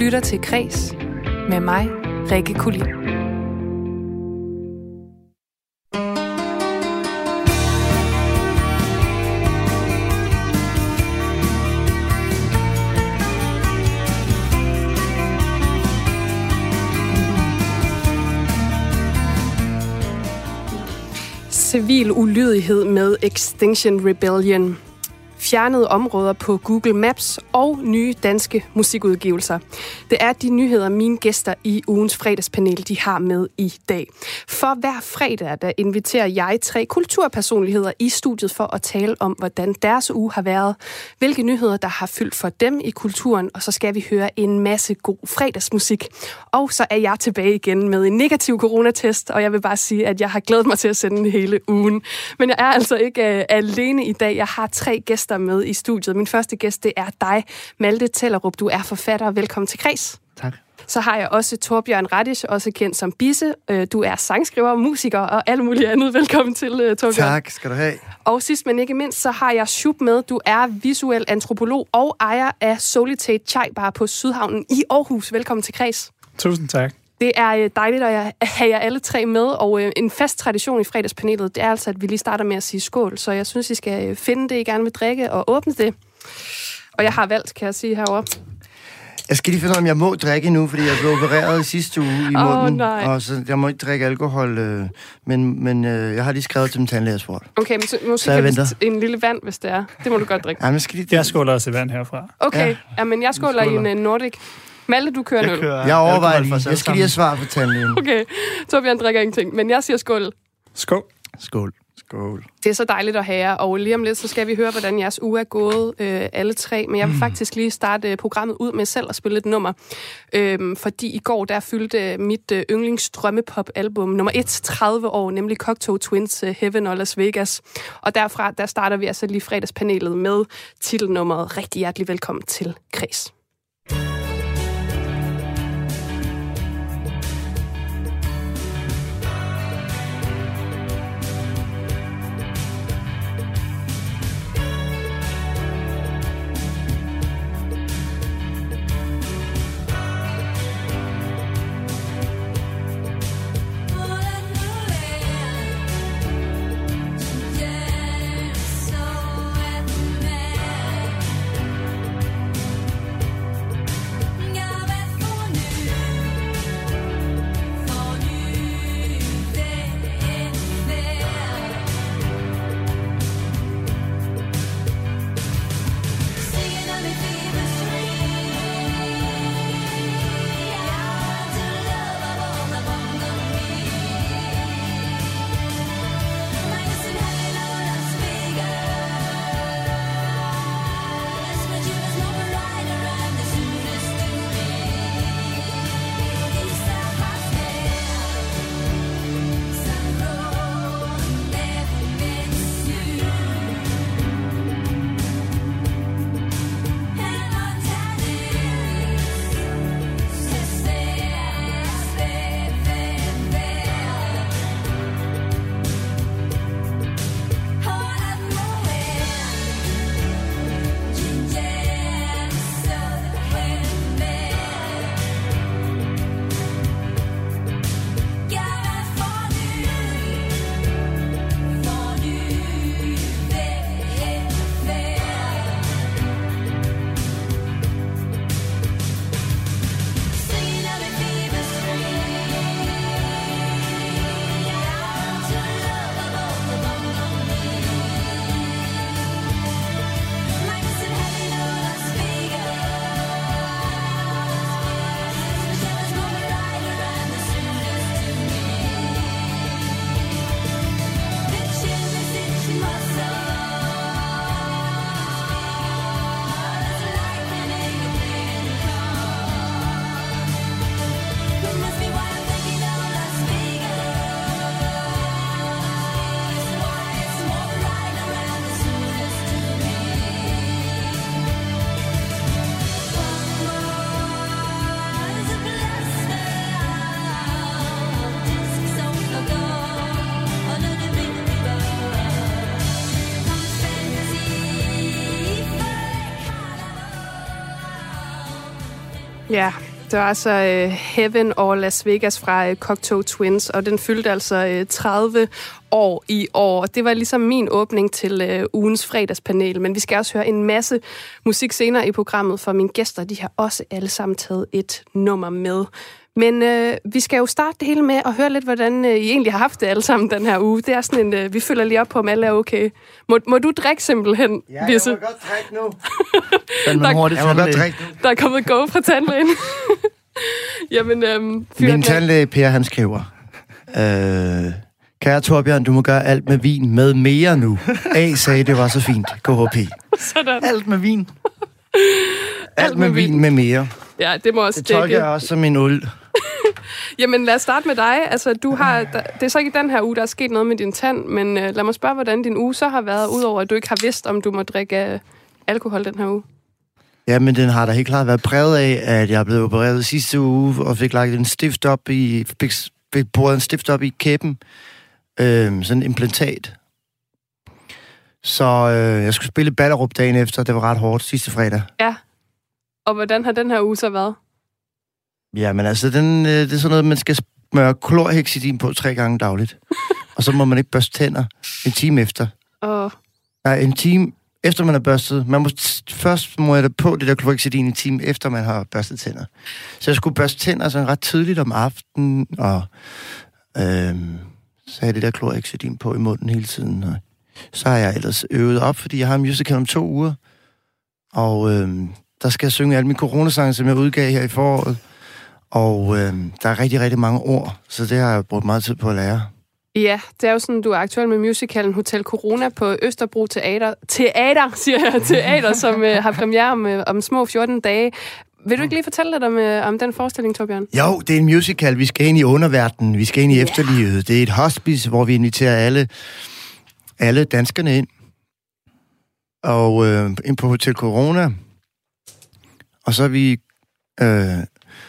lytter til Kres med mig, Rikke Kulin. Civil ulydighed med Extinction Rebellion fjernede områder på Google Maps og nye danske musikudgivelser. Det er de nyheder, mine gæster i ugens fredagspanel de har med i dag. For hver fredag der inviterer jeg tre kulturpersonligheder i studiet for at tale om, hvordan deres uge har været, hvilke nyheder, der har fyldt for dem i kulturen, og så skal vi høre en masse god fredagsmusik. Og så er jeg tilbage igen med en negativ coronatest, og jeg vil bare sige, at jeg har glædet mig til at sende den hele ugen. Men jeg er altså ikke øh, alene i dag. Jeg har tre gæster med i studiet. Min første gæst, det er dig, Malte Tellerup. Du er forfatter. Velkommen til Kreds. Tak. Så har jeg også Torbjørn Radish, også kendt som Bisse. Øh, du er sangskriver, musiker og alt muligt andet. Velkommen til, øh, Torbjørn. Tak skal du have. Og sidst men ikke mindst, så har jeg Shub med. Du er visuel antropolog og ejer af Solitate Chai Bar på Sydhavnen i Aarhus. Velkommen til Kreds. Tusind tak. Det er øh, dejligt at have jer alle tre med, og en fast tradition i fredagspanelet, det er altså, at vi lige starter med at sige skål. Så jeg synes, I skal finde det, I gerne vil drikke, og åbne det. Og jeg har valgt, kan jeg sige herovre. Jeg skal lige finde ud af, om jeg må drikke nu, fordi jeg blev opereret i sidste uge i Åh, munden. nej. Og så jeg må ikke drikke alkohol, øh, men, men øh, jeg har lige skrevet til min tandlægersport. Okay, men så, måske Så jeg kan vi venter. st- en lille vand, hvis det er. Det må du godt drikke. Ja, men skal lige... Jeg skåler også i vand herfra. Okay, ja. Ja. Jamen, jeg skåler i en skåler. uh, Nordic. Malte, du kører en øl. Jeg overvejer lige. Jeg skal lige have svar på tandlægen. Okay, Torbjørn drikker ingenting, men jeg siger skål. Skål. Skål. Skål. Det er så dejligt at have jer, og lige om lidt, så skal vi høre, hvordan jeres uge er gået, øh, alle tre. Men jeg vil faktisk lige starte øh, programmet ud med selv at spille et nummer. Øhm, fordi i går, der fyldte mit øh, yndlingsdrømmepop-album nummer 1 30 år, nemlig Cocteau Twins øh, Heaven og Las Vegas. Og derfra, der starter vi altså lige fredagspanelet med titelnummeret Rigtig hjertelig velkommen til Kreds. Det var altså uh, Heaven over Las Vegas fra uh, Cocteau Twins, og den fyldte altså øh, uh, 30 år i år. Det var ligesom min åbning til uh, ugens fredagspanel, men vi skal også høre en masse musik senere i programmet, for mine gæster de har også alle sammen taget et nummer med. Men øh, vi skal jo starte det hele med at høre lidt, hvordan øh, I egentlig har haft det alle sammen den her uge. Det er sådan en, øh, vi følger lige op på, om alle er okay. Må, må du drikke simpelthen, Ja, Bisse? jeg må godt trække nu. Tak. hurtigt Jeg må godt trække nu. Der er kommet go fra tandlægen. Jamen, øhm, fyr Min tandlæge, Per, han skriver... Øh, Kære Torbjørn, du må gøre alt med vin med mere nu. A sagde, det var så fint. KHP. Sådan. Alt med vin. Alt med vin med mere. Ja, det må også Det tolker jeg også som en uld. Jamen, lad os starte med dig. Altså, du har, der, det er så ikke den her uge, der er sket noget med din tand, men øh, lad mig spørge, hvordan din uge så har været, udover at du ikke har vidst, om du må drikke øh, alkohol den her uge. Ja, men den har da helt klart været præget af, at jeg blev opereret sidste uge, og fik lagt en stift op i, fik, fik boret en stift op i kæben. Øh, sådan en implantat. Så øh, jeg skulle spille Ballerup dagen efter, det var ret hårdt sidste fredag. Ja. Og hvordan har den her uge så været? Ja, men altså, den, øh, det er sådan noget, man skal smøre klorhexidin på tre gange dagligt. og så må man ikke børste tænder en time efter. Og Nej, en time efter man har børstet. Man må, først må jeg da på det der klorhexidin en time efter man har børstet tænder. Så jeg skulle børste tænder sådan ret tidligt om aftenen, og øhm, så havde det der klorhexidin på i munden hele tiden. Og så har jeg ellers øvet op, fordi jeg har en musical om to uger. Og øhm, der skal jeg synge alle mine coronasange, som jeg udgav her i foråret. Og øhm, der er rigtig, rigtig mange ord, så det har jeg brugt meget tid på at lære. ja, det er jo sådan, du er aktuel med musicalen Hotel Corona på Østerbro Teater. Teater, siger jeg. Teater, som øh, har premiere om, øh, om små 14 dage. Vil du ikke lige fortælle lidt om, øh, om den forestilling, Torbjørn? Jo, det er en musical. Vi skal ind i underverdenen. Vi skal ind i yeah. efterlivet. Det er et hospice, hvor vi inviterer alle, alle danskerne ind. Og øh, ind på Hotel Corona. Og så har vi øh,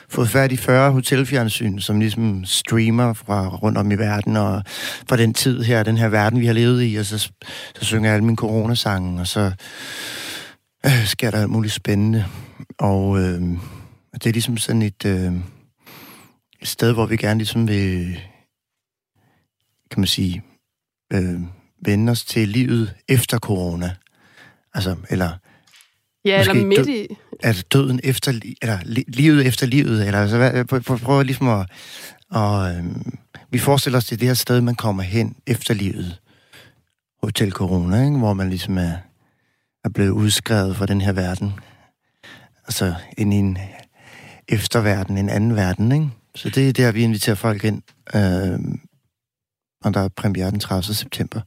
fået fat i 40 hotelfjernsyn, som ligesom streamer fra rundt om i verden, og fra den tid her, den her verden, vi har levet i, og så, så synger jeg alle mine coronasange, og så øh, sker der alt muligt spændende. Og øh, det er ligesom sådan et, øh, et sted, hvor vi gerne ligesom vil, kan man sige, øh, vende os til livet efter corona. Altså, eller Ja, eller midt i at døden efter, eller livet efter livet, eller altså, hvad, prøv, prøv, ligesom at, og, øhm, vi forestiller os, det er det her sted, man kommer hen efter livet. Hotel Corona, ikke? hvor man ligesom er, er blevet udskrevet fra den her verden. Altså ind i en efterverden, en anden verden, ikke? Så det er der, vi inviterer folk ind. øh, og der er premiere den 30. september.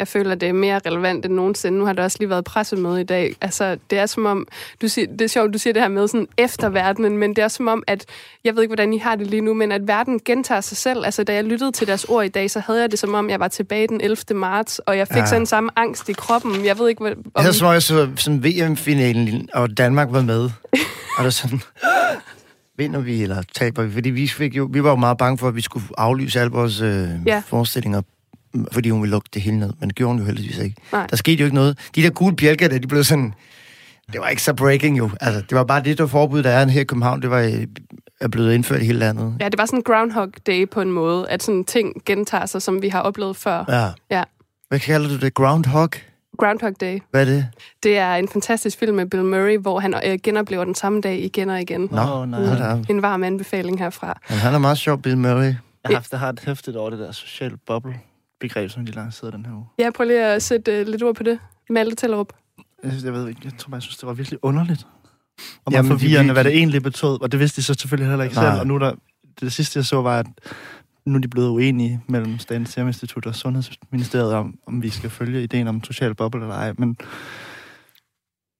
Jeg føler, det er mere relevant end nogensinde. Nu har der også lige været pressemøde i dag. Altså, det er som om... Du siger, det er sjovt, du siger det her med sådan efterverdenen, men det er som om, at... Jeg ved ikke, hvordan I har det lige nu, men at verden gentager sig selv. Altså, da jeg lyttede til deres ord i dag, så havde jeg det som om, jeg var tilbage den 11. marts, og jeg fik Ja. sådan samme angst i kroppen. Jeg ved ikke, hvad... Jeg havde som om, jeg så sådan VM-finalen, og Danmark var med. og der sådan, vinder vi, eller taber vi? Fordi vi, fik jo, vi var jo meget bange for, at vi skulle aflyse alle vores øh, Ja. forestillinger, fordi hun ville lukke det hele ned. Men det gjorde hun jo heldigvis ikke. Nej. Der skete jo ikke noget. De der gule bjælker, der, de blev sådan... Det var ikke så breaking jo. Altså, det var bare det, der forbud, der er her i København. Det var øh, er blevet indført i hele landet. Ja, det var sådan Groundhog Day på en måde, at sådan ting gentager sig, som vi har oplevet før. Ja. Ja. Hvad kalder du det? Groundhog? Groundhog Day. Hvad er det? Det er en fantastisk film med Bill Murray, hvor han øh, genoplever den samme dag igen og igen. Nå, Åh, nej. op. En varm anbefaling herfra. Men han er meget sjov, Bill Murray. Jeg har haft, jeg har et hæftigt over det der social bubble begreb, som de lancerede den her uge. Ja, prøv lige at sætte uh, lidt ord på det. Malte Tellerup. Jeg, synes, jeg ved ikke, jeg tror bare, jeg synes, det var virkelig underligt. Og meget de forvirrende, virkelig- hvad det egentlig betød. Og det vidste de så selvfølgelig heller ikke Nej. selv. Og nu er der, det sidste, jeg så, var, at nu er de blevet uenige mellem Statens Serum Institut og Sundhedsministeriet om, om vi skal følge ideen om social boble eller ej. Men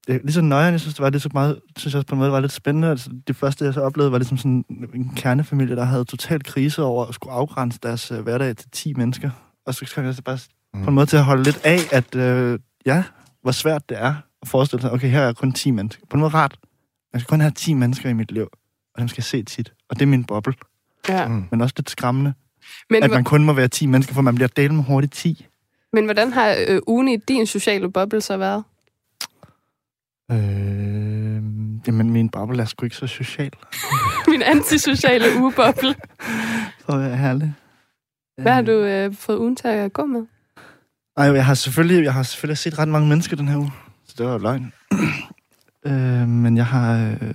det ligesom nøjeren, jeg synes, det var lidt så meget, synes jeg også på en måde var lidt spændende. Altså, det første, jeg så oplevede, var ligesom sådan en kernefamilie, der havde total krise over at skulle afgrænse deres øh, hverdag til 10 mennesker. Og så kan jeg så bare Mm. på en måde til at holde lidt af, at øh, ja, hvor svært det er at forestille sig, okay, her er kun 10 mennesker. På en måde rart. Jeg skal kun have 10 mennesker i mit liv, og dem skal jeg se tit. Og det er min boble. Ja. Mm. Men også lidt skræmmende, Men, at man kun må være 10 mennesker, for man bliver delt med hurtigt 10. men hvordan har øh, ugen i din sociale boble så været? Øh, jamen, min boble er sgu ikke så social. min antisociale ugeboble. For at være ærlig. Hvad har du øh, fået ugen til at gå med? Ej, jeg har selvfølgelig, jeg har selvfølgelig set ret mange mennesker den her uge, så det var jo løgn. øh, men jeg har... Øh,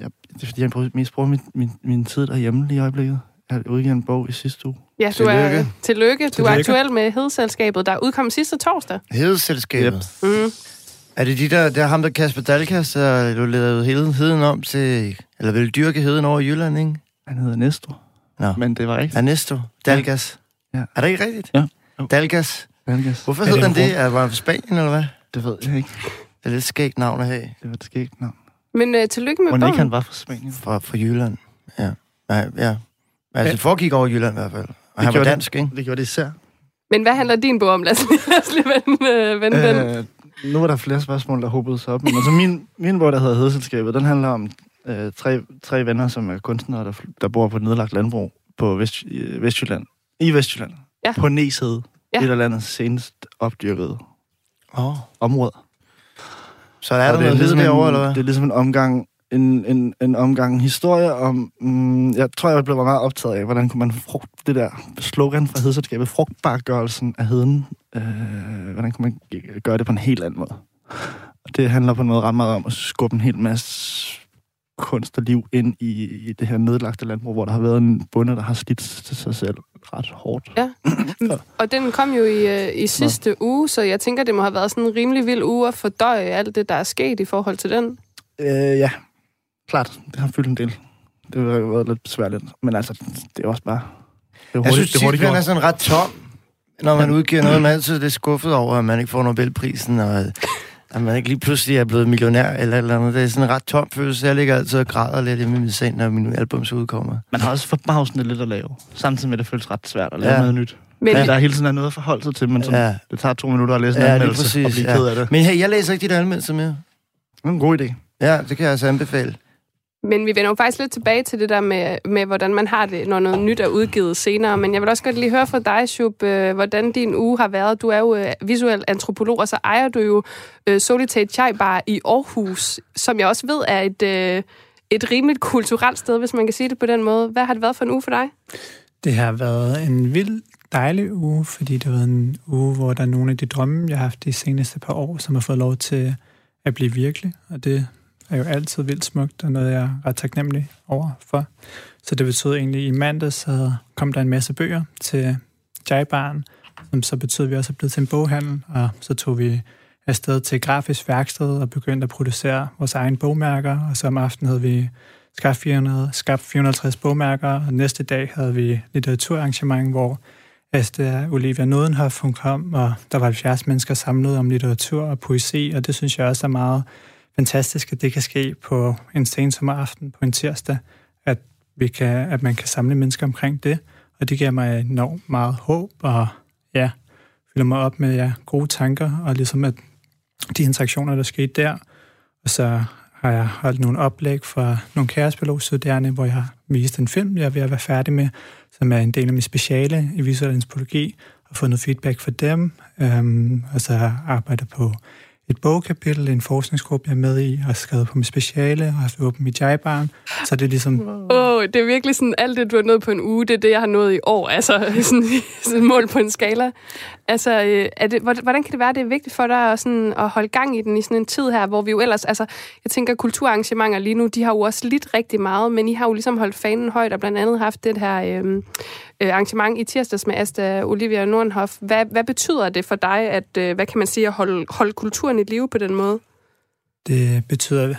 jeg, det er fordi, jeg bruger, mest bruger min, min, min tid derhjemme lige i øjeblikket. Jeg har udgivet en bog i sidste uge. Ja, du er Tillykke. tillykke. Du er Tillykke. aktuel med Hedeselskabet, der udkom sidste torsdag. Hedeselskabet. Yep. Mm. Er det de der, der er ham der Kasper Dalkas, der du lavede hele heden om til, eller vil dyrke heden over i Jylland, ikke? Han hedder Nestor. Nå. Men det var rigtigt. Ernesto Dalgas. Ja. Er det ikke rigtigt? Ja. Dalgas. Dalgas. Hvorfor Er hed det han det? Er var han fra Spanien, eller hvad? Det ved jeg ikke. Det er lidt skægt navn at have. Det var et skægt navn. Men øh, tillykke med Må ikke bogen. han var fra Spanien? Fra, fra Jylland. Ja. Nej, ja. Altså, Ja. det foregik over Jylland i hvert fald. Og han var gjorde det. dansk, ikke? Det gjorde det især. Men hvad handler din bog om? Lad os lige, lad os lige vende, øh, vende den. Øh, nu var der flere spørgsmål, der hobede sig op. Men altså min, min bog, der hedder Hedeselskabet, den handler om øh, tre, tre venner, som er kunstnere, der, der bor på et nedlagt landbrug på Vest, i Vestjylland. I Vestjylland. Ja. På Næshed. Ja. Et af landets senest opdyrkede Åh. Oh. områder. Så er der Og noget hede ligesom derovre, en, eller hvad? Det er ligesom en omgang, en, en, en omgang historie om... Mm, jeg tror, jeg blev meget optaget af, hvordan kunne man frugt, det der slogan fra hedeselskabet, frugtbargørelsen af heden, øh, hvordan kunne man gøre det på en helt anden måde. Og det handler på en måde ret meget om at skubbe en hel masse kunst og liv ind i, i det her nedlagte landbrug, hvor der har været en bonde, der har slidt til sig selv ret hårdt. Og den kom jo i, øh, i sidste uge, så jeg tænker, det må have været sådan en rimelig vild uge at fordøje alt det, der er sket i forhold til den. Øh, ja, klart. Det har fyldt en del. Det har jo været lidt besværligt. Men altså, det er også bare... Det er Jeg synes, det er man er sådan ret tom, når man udgiver noget. Man er altid lidt skuffet over, at man ikke får Nobelprisen, og at man ikke lige pludselig er blevet millionær eller eller andet. Det er sådan en ret tom følelse. Jeg ligger altid og græder lidt hjemme i min seng, når min album så udkommer. Man har også forbavsende lidt at lave. Samtidig med, at det føles ret svært at lave Ja. ja. noget nyt. Men Men der er hele tiden er noget at forholde sig til, men sådan, Ja. ja. det tager to minutter at læse en Ja, anmeldelse præcis, og blive ja. ked af det. Men hey, jeg læser ikke dit anmeldelse mere. Det er en god idé. Ja, det kan jeg altså anbefale. Men vi vender jo faktisk lidt tilbage til det der med, med, hvordan man har det, når noget nyt er udgivet senere. Men jeg vil også godt lige høre fra dig, Shub, øh, hvordan din uge har været. Du er jo øh, visuel antropolog, og så ejer du jo øh, Solitate Chai Bar i Aarhus, som jeg også ved er et, øh, et rimeligt kulturelt sted, hvis man kan sige det på den måde. Hvad har det været for en uge for dig? Det har været en vild dejlig uge, fordi det har været en uge, hvor der er nogle af de drømme, jeg har haft de seneste par år, som har fået lov til at blive virkelig. Og det er jo altid vildt smukt, og noget, jeg er ret taknemmelig over for. Så det betød egentlig, at i mandags så kom der en masse bøger til Jaibaren, som så betød, at vi også er blevet til en boghandel, og så tog vi afsted til et grafisk værksted og begyndte at producere vores egen bogmærker, og så om aftenen havde vi skabt, 400, skabt 450 bogmærker, og næste dag havde vi litteraturarrangement, hvor Asta Olivia Nodenhoff, hun kom, og der var 70 mennesker samlet om litteratur og poesi, og det synes jeg også er meget fantastisk, at det kan ske på en sensommeraften på en tirsdag, at, vi kan, at man kan samle mennesker omkring det, og det giver mig enormt meget håb, og ja, fylder mig op med ja, gode tanker, og ligesom at de interaktioner, der skete der, og så har jeg holdt nogle oplæg for nogle kærespilogstuderende, hvor jeg har vist en film, jeg er ved at være færdig med, som er en del af mit speciale i visuel antropologi, og fået noget feedback fra dem, øhm, og så har jeg arbejdet på et bogkapitel, en forskningsgruppe, jeg er med i, og har skrevet på mit speciale, og har haft åben mit jajbarn. Så det er ligesom, Åh, oh, det er virkelig sådan, alt det, du har nået på en uge, det er det, jeg har nået i år. Altså, sådan, sådan mål på en skala. Altså, øh, er det, hvordan kan det være, at det er vigtigt for dig at, sådan, at holde gang i den i sådan en tid her, hvor vi jo ellers, altså, jeg tænker, kulturarrangementer lige nu, de har jo også lidt rigtig meget, men I har jo ligesom holdt fanen højt, og blandt andet haft det her øh, øh, arrangement i tirsdags med Asta Olivia Nordenhoff. Hvad, hvad betyder det for dig, at, øh, hvad kan man sige, at holde, holde kulturen i live på den måde? det betyder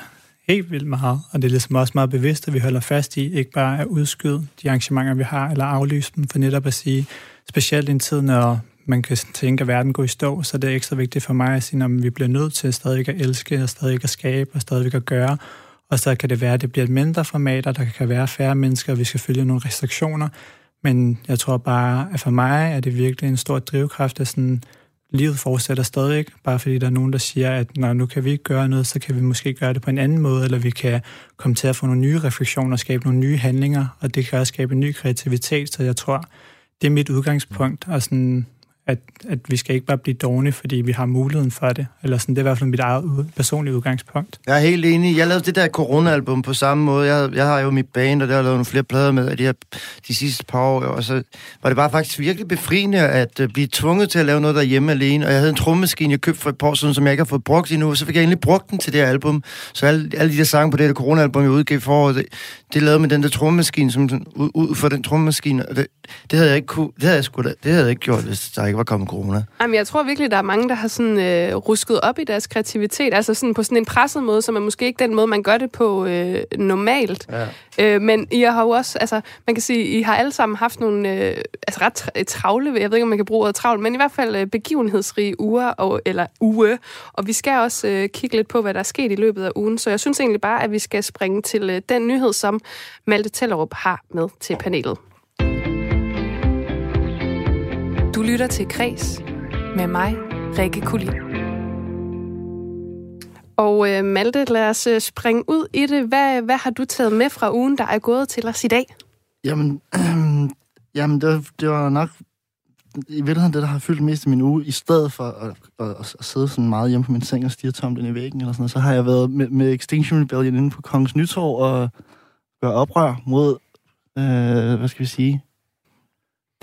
helt vildt meget, og det er ligesom også meget bevidst, at vi holder fast i ikke bare at udskyde de arrangementer, vi har, eller aflyse dem, for netop at sige, specielt i en tid, når man kan tænke, at verden går i stå, så det er ekstra vigtigt for mig at sige, at vi bliver nødt til stadig at elske, og stadig at skabe, og stadig at gøre, og så kan det være, at det bliver et mindre format, og der kan være færre mennesker, og vi skal følge nogle restriktioner, men jeg tror bare, at for mig er det virkelig en stor drivkraft, at sådan, livet fortsætter stadig, bare fordi der er nogen, der siger, at når nu kan vi ikke gøre noget, så kan vi måske gøre det på en anden måde, eller vi kan komme til at få nogle nye refleksioner, skabe nogle nye handlinger, og det kan også skabe en ny kreativitet, så jeg tror, det er mit udgangspunkt, og sådan at, at vi skal ikke bare blive dogne, fordi vi har muligheden for det. Eller sådan, det er i hvert fald mit eget ude, personlige udgangspunkt. Jeg er helt enig. Jeg lavede det der corona-album på samme måde. Jeg, jeg har jo mit band, og der har lavet nogle flere plader med de, her, de sidste par år. Og så var det bare faktisk virkelig befriende at uh, blive tvunget til at lave noget derhjemme alene. Og jeg havde en trommemaskine, jeg købte for et par år siden, som jeg ikke har fået brugt endnu. Så fik jeg endelig brugt den til det her album. Så alle, alle de der sange på det der corona-album, jeg udgav for det, det lavede med den der trommemaskine, som ud, ud for den trommemaskine. Det, det, havde jeg ikke kunne, det havde jeg sgu da, det havde jeg ikke gjort, hvis der ikke var kommet corona. Jamen, jeg tror virkelig, der er mange, der har sådan øh, rusket op i deres kreativitet, altså sådan på sådan en presset måde, som er måske ikke den måde, man gør det på øh, normalt. Ja. Øh, men I har jo også, altså, man kan sige, I har alle sammen haft nogle øh, altså ret tra- travle, jeg ved ikke, om man kan bruge ordet travlt, men i hvert fald øh, begivenhedsrige uger, og, eller uge, og vi skal også øh, kigge lidt på, hvad der er sket i løbet af ugen, så jeg synes egentlig bare, at vi skal springe til øh, den nyhed, som Malte Tellerup har med til panelet. Du lytter til Kres med mig, Rikke Kulin. Og øh, Malte, lad os øh, springe ud i det. Hvad, hvad har du taget med fra ugen, der er gået til os i dag? Jamen, øh, jamen det, det var nok i virkeligheden det, der har fyldt mest i min uge, i stedet for at, at, at, at sidde sådan meget hjemme på min seng og stige tomt ind i væggen, eller sådan noget, så har jeg været med, med Extinction Rebellion inde på Kongens Nytorv og gøre oprør mod, øh, hvad skal vi sige,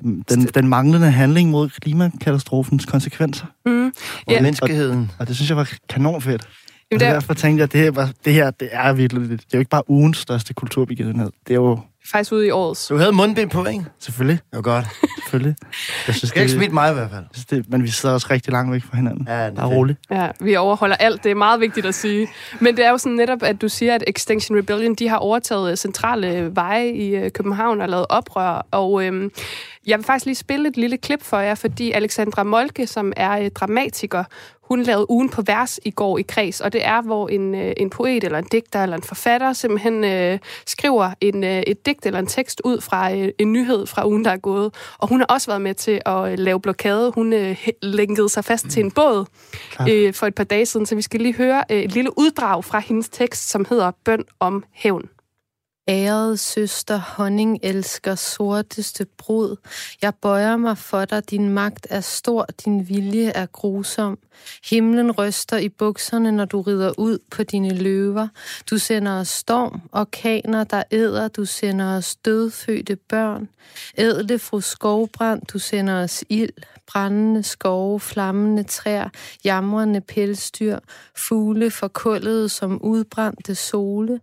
den, den, manglende handling mod klimakatastrofens konsekvenser. Mm. Og Ja. menneskeheden. Og det synes jeg var kanonfedt. Jamen, Og det er derfor tænkte jeg, at det her, var, det her det er virkelig, det er jo ikke bare ugens største kulturbegivenhed. Det er jo faktisk ude i årets. Du havde mundbind på, ikke? selvfølgelig, Det var godt. selvfølgelig. Jeg synes, skal ikke det, smitte mig i hvert fald. synes, det, men vi sidder også rigtig langt væk fra hinanden. Ja, det er roligt. Ja, vi overholder alt. Det er meget vigtigt at sige. Men det er jo sådan netop, at du siger, at Extinction Rebellion, de har overtaget øh, centrale veje i øh, København og lavet oprør. Og øhm, jeg vil faktisk lige spille et lille klip for jer, fordi Alexandra Molke, som er øh, dramatiker, hun lavede ugen på vers i går i Kreds, og det er, hvor en, øh, en poet eller en digter eller en forfatter simpelthen øh, skriver en, øh, et digt eller en tekst ud fra øh, en nyhed fra ugen, der er gået. Og hun har også været med til at øh, lave blokade. Hun øh, lænkede sig fast til en båd øh, for et par dage siden, så vi skal lige høre øh, et lille uddrag fra hendes tekst, som hedder Bøn om hævn. Ærede søster, honning elsker, sorteste brud. Jeg bøjer mig for dig, din magt er stor, din vilje er grusom. Himlen ryster i bukserne, når du rider ud på dine løver. Du sender os storm, orkaner, der æder, du sender os dødfødte børn. Ædle fru skovbrand, du sender os ild, brændende skove, flammende træer, jamrende pelsdyr, fugle forkullede som udbrændte sole.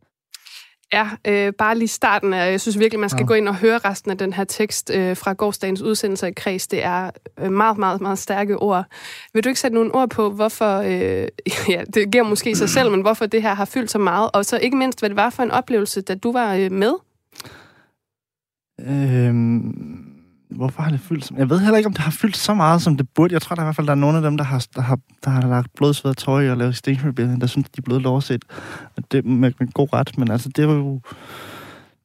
Ja, øh, bare lige starten af, jeg synes virkelig, man skal Ja. gå ind og høre resten af den her tekst øh, fra gårdsdagens udsendelse af Kreds. Det er øh, meget, meget, meget stærke ord. Vil du ikke sætte nogle ord på, hvorfor, øh, ja, det giver måske sig selv, men hvorfor det her har fyldt så meget, og så ikke mindst, hvad det var for en oplevelse, da du var øh, med? Øhm, hvorfor har det fyldt? så- Jeg ved heller ikke, om det har fyldt så meget, som det burde. Jeg tror der i hvert fald, der er nogle af dem, der har, der har, der har lagt blod, sved og tøj og lavet Extinction der synes, de er blevet lovset. Og det med, med god ret, men altså, det var jo...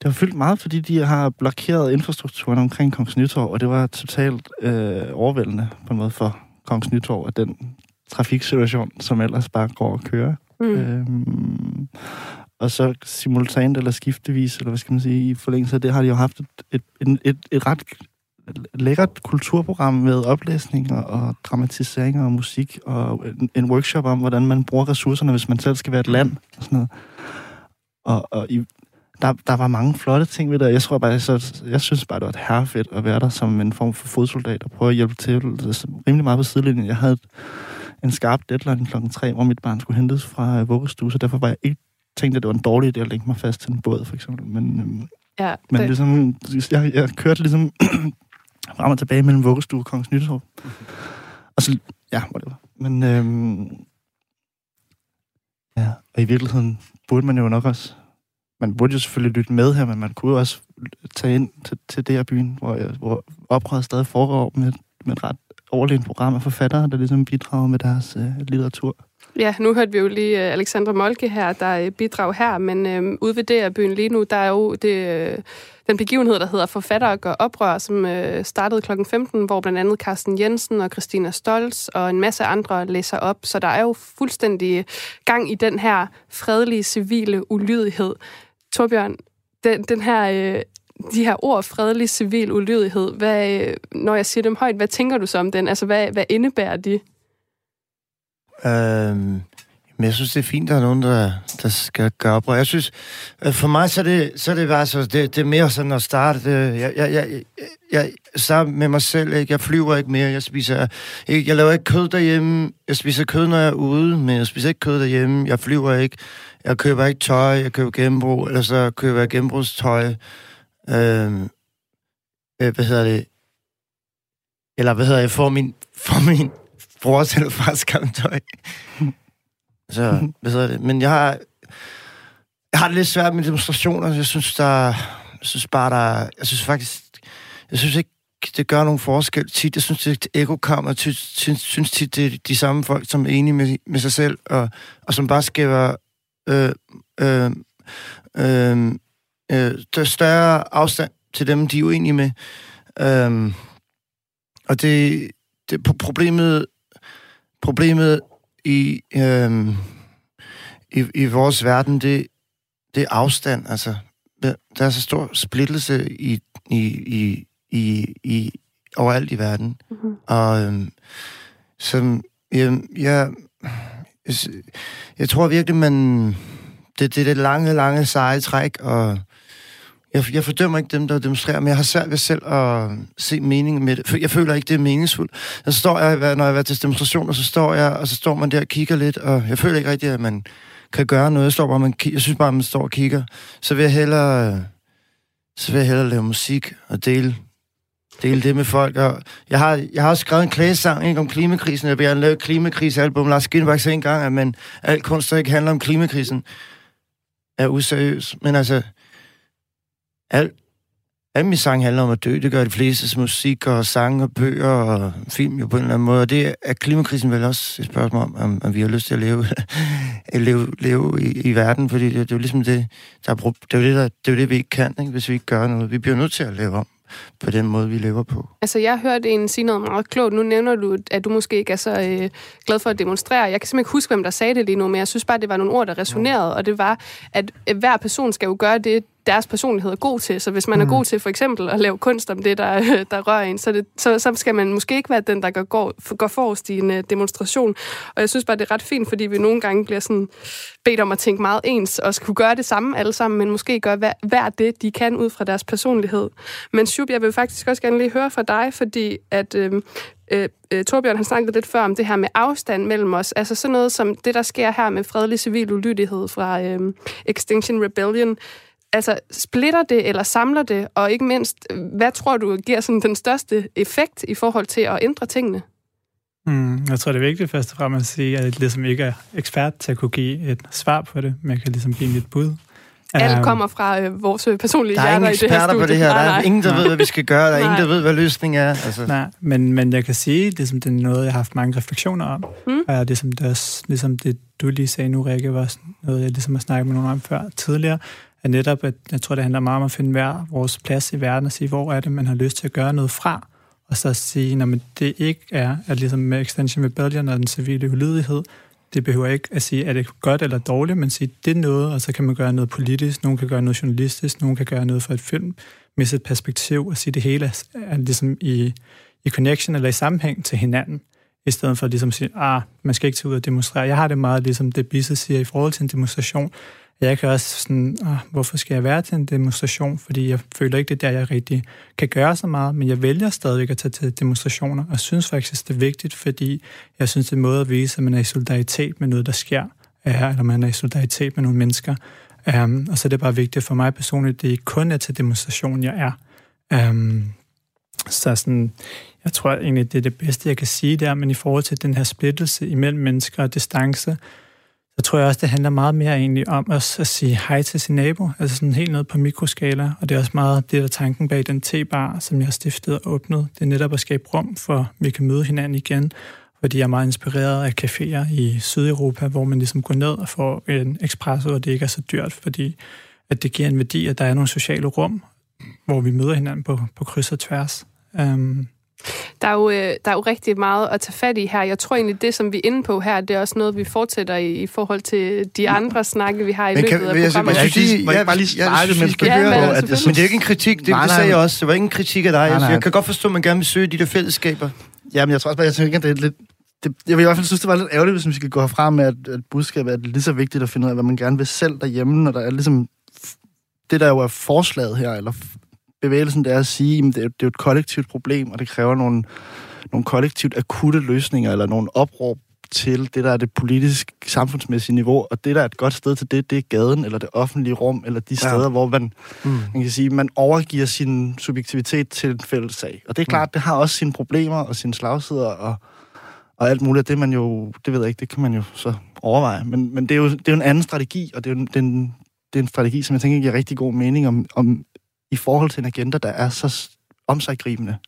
Det har fyldt meget, fordi de har blokeret infrastrukturen omkring Kongens Nytorv, og det var totalt øh, overvældende på en måde for Kongens Nytorv, at den trafiksituation, som ellers bare går og kører. Mm. Øhm, og så simultant eller skiftevis, eller hvad skal man sige, i forlængelse af det, har de jo haft et, et, et, et, et ret lækkert kulturprogram med oplæsninger og dramatiseringer og musik, og en, en workshop om, hvordan man bruger ressourcerne, hvis man selv skal være et land, og sådan noget. Og, og i, der, der var mange flotte ting ved det, jeg tror bare, så, jeg synes bare, det var et herrefedt at være der som en form for fodsoldat og prøve at hjælpe til Det rimelig meget på sidelinjen. Jeg havde et, en skarp deadline klokken 3, hvor mit barn skulle hentes fra øh, vuggestue, så derfor var jeg ikke tænkte, at det var en dårlig idé at lægge mig fast til en båd, for eksempel. Men, øhm, Ja, men det, ligesom, jeg, jeg kørte ligesom frem og tilbage mellem vuggestue og Kongens Nytorv. Og så, ja, whatever. Men, øhm, ja, og i virkeligheden burde man jo nok også, man burde jo selvfølgelig lytte med her, men man kunne jo også tage ind til, til det her byen, hvor, jeg, hvor oprøret stadig foregår med, med et ret overlegen program af forfattere, der ligesom bidrager med deres øh, litteratur ja, nu hørte vi jo lige øh, Alexandra Molke her, der øh, bidrag her, men øh, ude ved det byen lige nu, der er jo det, øh, den begivenhed, der hedder Forfattere gør oprør, som øh, startede kl. 15, hvor blandt andet Carsten Jensen og Christina Stolz og en masse andre læser op. Så der er jo fuldstændig øh, gang i den her fredelige, civile ulydighed. Torbjørn, den, den her... Øh, de her ord, fredelig civil ulydighed, hvad, øh, når jeg siger dem højt, hvad tænker du så om den? Altså, hvad, hvad indebærer de? Øhm, men jeg synes, det er fint, at der er nogen, der, der skal gøre oprør. Jeg synes, øh, for mig, så er det, så er det bare så, det, det er mere sådan at starte. Det, jeg, jeg, jeg, jeg starter med mig selv, ikke? Jeg flyver ikke mere, jeg spiser ikke, jeg laver ikke kød derhjemme. Jeg spiser kød, når jeg er ude, men jeg spiser ikke kød derhjemme. Jeg flyver ikke. Jeg køber ikke tøj, jeg køber genbrug, eller så køber jeg genbrugstøj. Øhm, øh, hvad hedder det? Eller hvad hedder jeg, for min, for min bruger selv fars skamtøj. Så, hvad hedder det? Men jeg har, jeg har det lidt svært med demonstrationer. Jeg synes, der, jeg synes bare, der, jeg synes faktisk, jeg synes ikke, det gør nogen forskel tit. Jeg synes, det er ekokammer. Jeg synes, synes tit, det er de samme folk, som er enige med, med sig selv, og, og som bare skaber øh, øh, øh, øh, større afstand til dem, de er uenige med. Øh, og det, det problemet, problemet i, øh, i, i vores verden, det, det er afstand. Altså, der er så stor splittelse i, i, i, i, i overalt i verden. Mm-hmm. Og øh, som, jeg, jeg, jeg, jeg tror virkelig, man... Det, det er det lange, lange, seje træk, og jeg, jeg fordømmer ikke dem, der demonstrerer, men jeg har svært ved selv at se mening med det. Jeg føler ikke, det er meningsfuldt. Så står jeg, når jeg er til demonstrationer, så står jeg, og så står man der og kigger lidt, og jeg føler ikke rigtigt, at man kan gøre noget. Jeg, står bare, man, jeg synes bare, at man står og kigger. Så vil jeg hellere, så vil jeg hellere lave musik og dele, dele det med folk. Og jeg, har, jeg har også skrevet en klagesang ikke, om klimakrisen. Jeg har lavet et klimakrisealbum. Lars Skinbach sagde engang, at man, alt kunst, der ikke handler om klimakrisen, er useriøs. Men altså, Al, al min sang handler om at dø. Det gør de fleste musik og sange og bøger og film jo på en eller anden måde. Og det er klimakrisen vel også et spørgsmål om, om, om vi har lyst til at leve, at leve, leve i, i verden. Fordi det, det er jo ligesom det, der er, det er jo det, der, det er jo det, vi ikke kan, ikke, hvis vi ikke gør noget. Vi bliver nødt til at leve om på den måde, vi lever på. Altså, jeg hørte en sige noget meget klogt. Nu nævner du, at du måske ikke er så øh, glad for at demonstrere. Jeg kan simpelthen ikke huske, hvem der sagde det lige nu, men jeg synes bare, det var nogle ord, der resonerede, og det var, at hver person skal jo gøre det, deres personlighed er god til. Så hvis man mm. er god til for eksempel at lave kunst om det, der, der rører en, så, det, så, så skal man måske ikke være den, der går, går, går forrest i en uh, demonstration. Og jeg synes bare, det er ret fint, fordi vi nogle gange bliver sådan bedt om at tænke meget ens, og skulle gøre det samme alle sammen, men måske gøre hver, hver det, de kan ud fra deres personlighed. Men Shub, jeg vil faktisk også gerne lige høre fra dig, fordi at... Øh, øh, øh, Torbjørn han snakkede lidt før om det her med afstand mellem os. Altså sådan noget som det, der sker her med fredelig civil ulydighed fra øh, Extinction Rebellion altså, splitter det eller samler det? Og ikke mindst, hvad tror du giver sådan den største effekt i forhold til at ændre tingene? Mm, jeg tror, det er vigtigt først og fremmest at sige, at jeg ligesom ikke er ekspert til at kunne give et svar på det, men jeg kan ligesom give et bud. Alt um, kommer fra øh, vores personlige hjerter i det her studie. på det her. Der er ingen, der ved, hvad vi skal gøre. Der er ingen, der ved, hvad løsningen er. Altså. Nej, men, men jeg kan sige, det er, som, det er noget, jeg har haft mange refleksioner om. Mm. Og det, som det, også, ligesom det, du lige sagde nu, Rikke, var noget, jeg ligesom har snakket med nogen om før tidligere, at netop, at jeg tror, det handler meget om at finde hver vores plads i verden og sige, hvor er det, man har lyst til at gøre noget fra, og så sige, at det ikke er, at ligesom med Extension Rebellion og den civile ulydighed, det behøver ikke at sige, er det godt eller dårligt, men sige, det er noget, og så kan man gøre noget politisk, nogen kan gøre noget journalistisk, nogen kan gøre noget for et film, med et perspektiv, og sige, det hele er, er ligesom i, i connection eller i sammenhæng til hinanden, i stedet for ligesom at sige, ah, man skal ikke tage ud og demonstrere. Jeg har det meget ligesom det, Bisse siger i forhold til en demonstration, jeg kan også sådan, ah, hvorfor skal jeg være til en demonstration? Fordi jeg føler ikke, det er der, jeg rigtig kan gøre så meget, men jeg vælger stadigvæk at tage til demonstrationer, og synes faktisk, det er vigtigt, fordi jeg synes, det er en måde at vise, at man er i solidaritet med noget, der sker, eller man er i solidaritet med nogle mennesker. Um, og så er det bare vigtigt for mig personligt, det er ikke kun er til demonstration, jeg er. Um, så sådan, jeg tror egentlig, det er det bedste, jeg kan sige der, men i forhold til den her splittelse imellem mennesker og distance, så tror jeg også, det handler meget mere egentlig om os at sige hej til sin nabo, altså sådan helt ned på mikroskala, og det er også meget det, der tanken bag den T-bar, som jeg har stiftet og åbnet. Det er netop at skabe rum for, at vi kan møde hinanden igen, fordi jeg er meget inspireret af caféer i Sydeuropa, hvor man ligesom går ned og får en espresso, og det ikke er så dyrt, fordi at det giver en værdi, at der er nogle sociale rum, hvor vi møder hinanden på, på kryds og tværs. Um, der er, jo, øh, der er jo rigtig meget at tage fat i her. Jeg tror egentlig, det, som vi er inde på her, det er også noget, vi fortsætter i, i forhold til de andre snakke, vi har i Men løbet kan- af jeg programmet. sige- Jeg synes, jeg ja, bare lige svare jeg det, synes, men Ja, men at det, men det er jo ikke en kritik, det, Nej, det nej. sagde jeg også. Det var ikke en kritik af dig. Nej, nej. Jeg kan godt forstå, at man gerne vil søge de der fællesskaber. Ja, men jeg tror også bare, jeg tænker, at det er lidt... Det, jeg vil i hvert fald synes, det var lidt ærgerligt, hvis vi skal gå herfra med, at, at budskabet er lige så vigtigt at finde ud af, hvad man gerne vil selv derhjemme, når der er ligesom... Det, der jo er forslaget her, eller bevægelsen, det er at sige, at det, er, det er jo et kollektivt problem, og det kræver nogle, nogle kollektivt akutte løsninger, eller nogle opråb til det, der er det politisk samfundsmæssige niveau, og det, der er et godt sted til det, det er gaden, eller det offentlige rum, eller de steder, ja. hvor man Mm. man kan sige, man overgiver sin subjektivitet til en fælles sag. Og det er klart, det har også sine problemer og sine slagsider og, og alt muligt. Det, er man jo, det ved jeg ikke, det kan man jo så overveje. Men, men det, er jo, det er jo en anden strategi, og det er jo en, det er en, det er en strategi, som jeg tænker giver rigtig god mening om, om i forhold til en agenda, der er så omsaggribende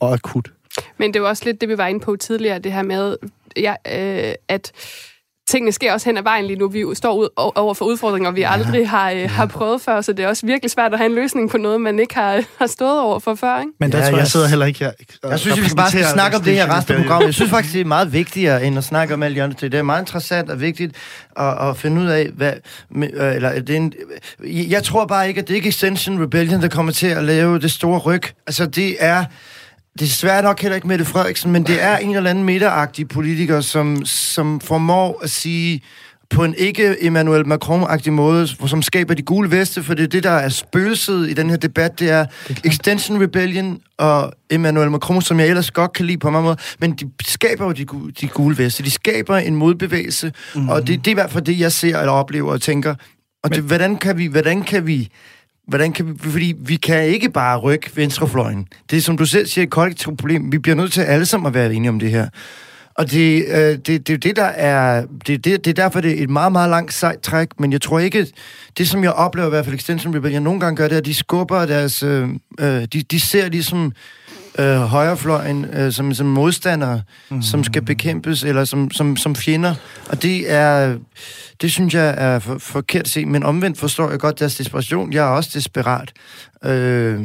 og akut. Men det var også lidt det, vi var inde på tidligere, det her med, ja, øh, at tingene sker også hen ad vejen lige nu. Vi står ud, over for udfordringer, vi aldrig har, øh, har prøvet før, så det er også virkelig svært at have en løsning på noget, man ikke har, har stået over for før. Ikke? Men der ja, tror jeg, jeg, sidder heller ikke her. og Jeg synes, vi bare skal snakke om det her resten af programmet. Jeg synes faktisk, det er meget vigtigere, end at snakke om alle de andre ting. Det er meget interessant og vigtigt at, at finde ud af, hvad... øh, Eller, det er en, jeg tror bare ikke, at det er ikke Extension Rebellion, der kommer til at lave det store ryg. Altså, det er... Det er svært nok heller ikke Mette Frederiksen, men det er en eller anden midteragtig politiker, som, som formår at sige på en ikke Emmanuel Macron-agtig måde, som skaber de gule veste, for det er det, der er spøgelset i den her debat, det er Extension Rebellion og Emmanuel Macron, som jeg ellers godt kan lide på mange måder, men de skaber jo de, de gule veste. De skaber en modbevægelse, mm. og det, det er i hvert fald det, jeg ser eller oplever og tænker. Og det, hvordan kan vi, hvordan kan vi, hvordan kan vi, fordi vi kan ikke bare rykke venstrefløjen. Det er, som du selv siger, et kollektivt problem. Vi bliver nødt til alle sammen at være enige om det her. Og det, øh, det, det er det, der er... Det, det, det er derfor, det er et meget, meget langt sejt træk, men jeg tror ikke... Det, som jeg oplever i hvert fald Extension Rebellion nogle gange gør, det er, at de skubber deres... Øh, øh, de, de ser ligesom øh, højrefløjen øh, som, som modstandere, mm. som skal bekæmpes, eller som, som, som fjender. Og det er... Det synes jeg er for, forkert at se, men omvendt forstår jeg godt deres desperation. Jeg er også desperat. Øh,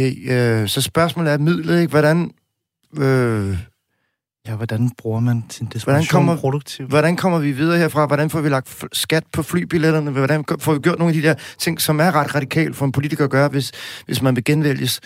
øh, så spørgsmålet er midlet, ikke? Hvordan... Øh, Ja, hvordan bruger man sin desperation Hvordan kommer- produktivt? Hvordan kommer vi videre herfra? Hvordan får vi lagt skat på flybilletterne? Hvordan får vi gjort nogle af de der ting, som er ret radikalt for en politiker at gøre, hvis, hvis man vil genvælges?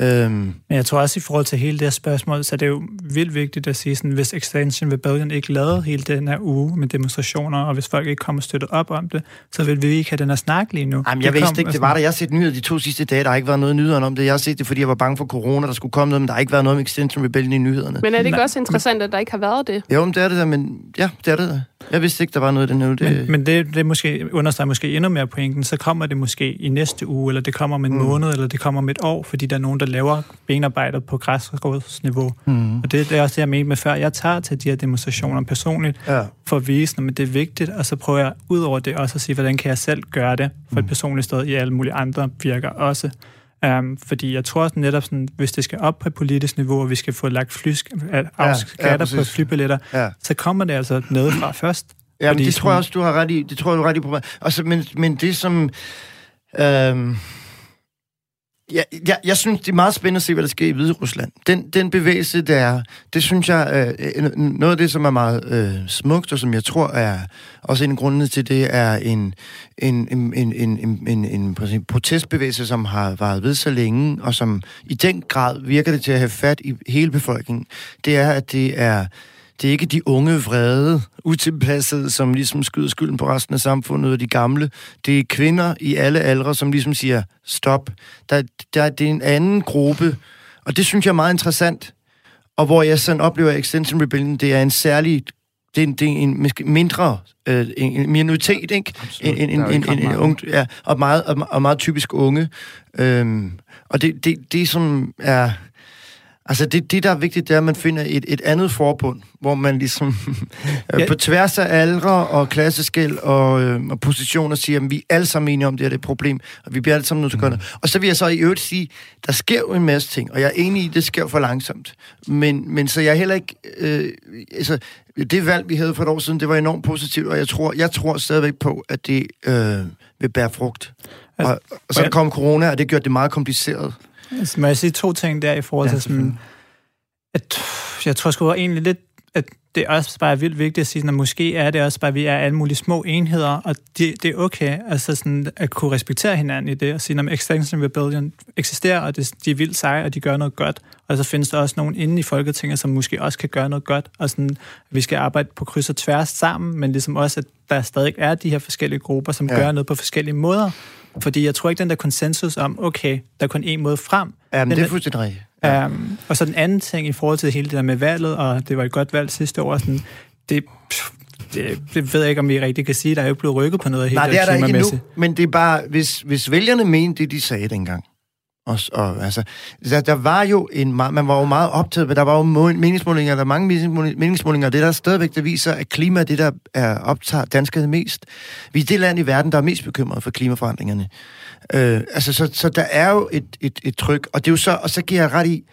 Øhm, Men jeg tror også i forhold til hele det her spørgsmål, så er det jo vildt vigtigt at sige, sådan, hvis Extension Rebellion ikke lavede hele den her uge med demonstrationer, og hvis folk ikke kommer støttet op om det, så vil vi ikke have den her snak lige nu. jamen, jeg Det vidste ikke, det var der. Jeg har set nyheder de to sidste dage. Der har ikke været noget nyheder om det. Jeg har set det, fordi jeg var bange for corona, der skulle komme noget, men der har ikke været noget om Extension Rebellion i nyhederne. Men er det ikke Nej, også interessant, at der ikke har været det? Jo, men det er det der, men ja, det er det der. Jeg vidste ikke, der var noget i den her det. Men, men det, det måske understreger måske endnu mere pointen, så kommer det måske i næste uge, eller det kommer om en Mm. måned, eller det kommer om et år, fordi der er nogen, der laver benarbejder på græsrodsniveau. Mm. Og det, det er også det, jeg mente med før. Jeg tager til de her demonstrationer personligt, Ja. for at vise, at det er vigtigt, og så prøver jeg ud over det også at sige, hvordan kan jeg selv gøre det for et Mm. personligt sted i alle mulige andre virker også. Um, fordi jeg tror også netop, sådan, hvis det skal op på et politisk niveau, og vi skal få lagt flysk, ja, afskatter på præcis. flybilletter, ja. så kommer det altså nedefra først. Ja, men det tror jeg også, du har ret i. Det tror jeg, du har ret i. på- Og så, men, men det som... Øhm, ja, jeg, jeg synes, det er meget spændende at se, hvad der sker i Hvide Rusland. Den, den bevægelse, der er, det synes jeg, øh, øh, noget af det, som er meget øh, smukt, og som jeg tror er også en af grundene til det, er en, en, en, en, en, en, en, en, en protestbevægelse, som har varet ved så længe, og som i den grad virker det til at have fat i hele befolkningen. Det er, at det er det er ikke de unge, vrede, utilpassede, som ligesom skyder skylden på resten af samfundet, og de gamle. Det er kvinder i alle aldre, som ligesom siger, stop. Der, der, det er en anden gruppe, og det synes jeg er meget interessant. Og hvor jeg sådan oplever, at Extension Rebellion, det er en særlig, det er en, det er en mindre øh, en, en minoritet, ikke? En, en, en, en, en, en ung, ja, og meget, og, og meget typisk unge. Øhm, og det, det, det, som er... Altså, det, det, der er vigtigt, det er, at man finder et, et andet forbund, hvor man ligesom Ja. ja. på tværs af aldre og klasseskæld og, øh, og positioner siger, at vi er alle sammen enige om, det er et problem, og vi bliver alle sammen nødt til at gøre det. Og så vil jeg så i øvrigt sige, der sker jo en masse ting, og jeg er enig i, at det sker for langsomt. Men, men så jeg er heller ikke... Øh, altså, det valg, vi havde for et år siden, det var enormt positivt, og jeg tror, jeg tror stadigvæk på, at det øh, vil bære frugt. Altså, Og, og så kom corona, og det gjorde det meget kompliceret. Altså, må jeg sige to ting der i forhold til Ja, sådan, at, jeg tror sgu egentlig lidt, at det også bare er vildt vigtigt at sige, at måske er det også bare, at vi er alle mulige små enheder, og det, det er okay altså sådan, at kunne respektere hinanden i det, og sige, at Extinction Rebellion eksisterer, og det, de er vildt seje, og de gør noget godt. Og så findes der også nogen inde i Folketinget, som måske også kan gøre noget godt, og sådan, at vi skal arbejde på kryds og tværs sammen, men ligesom også, at der stadig er de her forskellige grupper, som ja. gør noget på forskellige måder. Fordi jeg tror ikke, den der konsensus om, okay, der er kun én måde frem. Ja, men den det er fuldstændig rigtigt. Ja. Um, og så den anden ting i forhold til hele det der med valget, og det var et godt valg sidste år, sådan, det, pff, det, det ved jeg ikke, om vi rigtig kan sige. Der er jo ikke blevet rykket på noget helt Nej, det er der ikke endnu, men det er bare, hvis, hvis vælgerne mente det, de sagde dengang, og, og altså, der, der var jo en, man var jo meget optaget, men der var jo meningsmålinger, der er mange meningsmålinger, og det er der stadigvæk, der viser, at klima er det, der er optager danskerne mest. Vi er det land i verden, der er mest bekymret for klimaforandringerne. Øh, altså, så, så der er jo et, et, et tryk, og det er jo så, og så giver jeg ret i,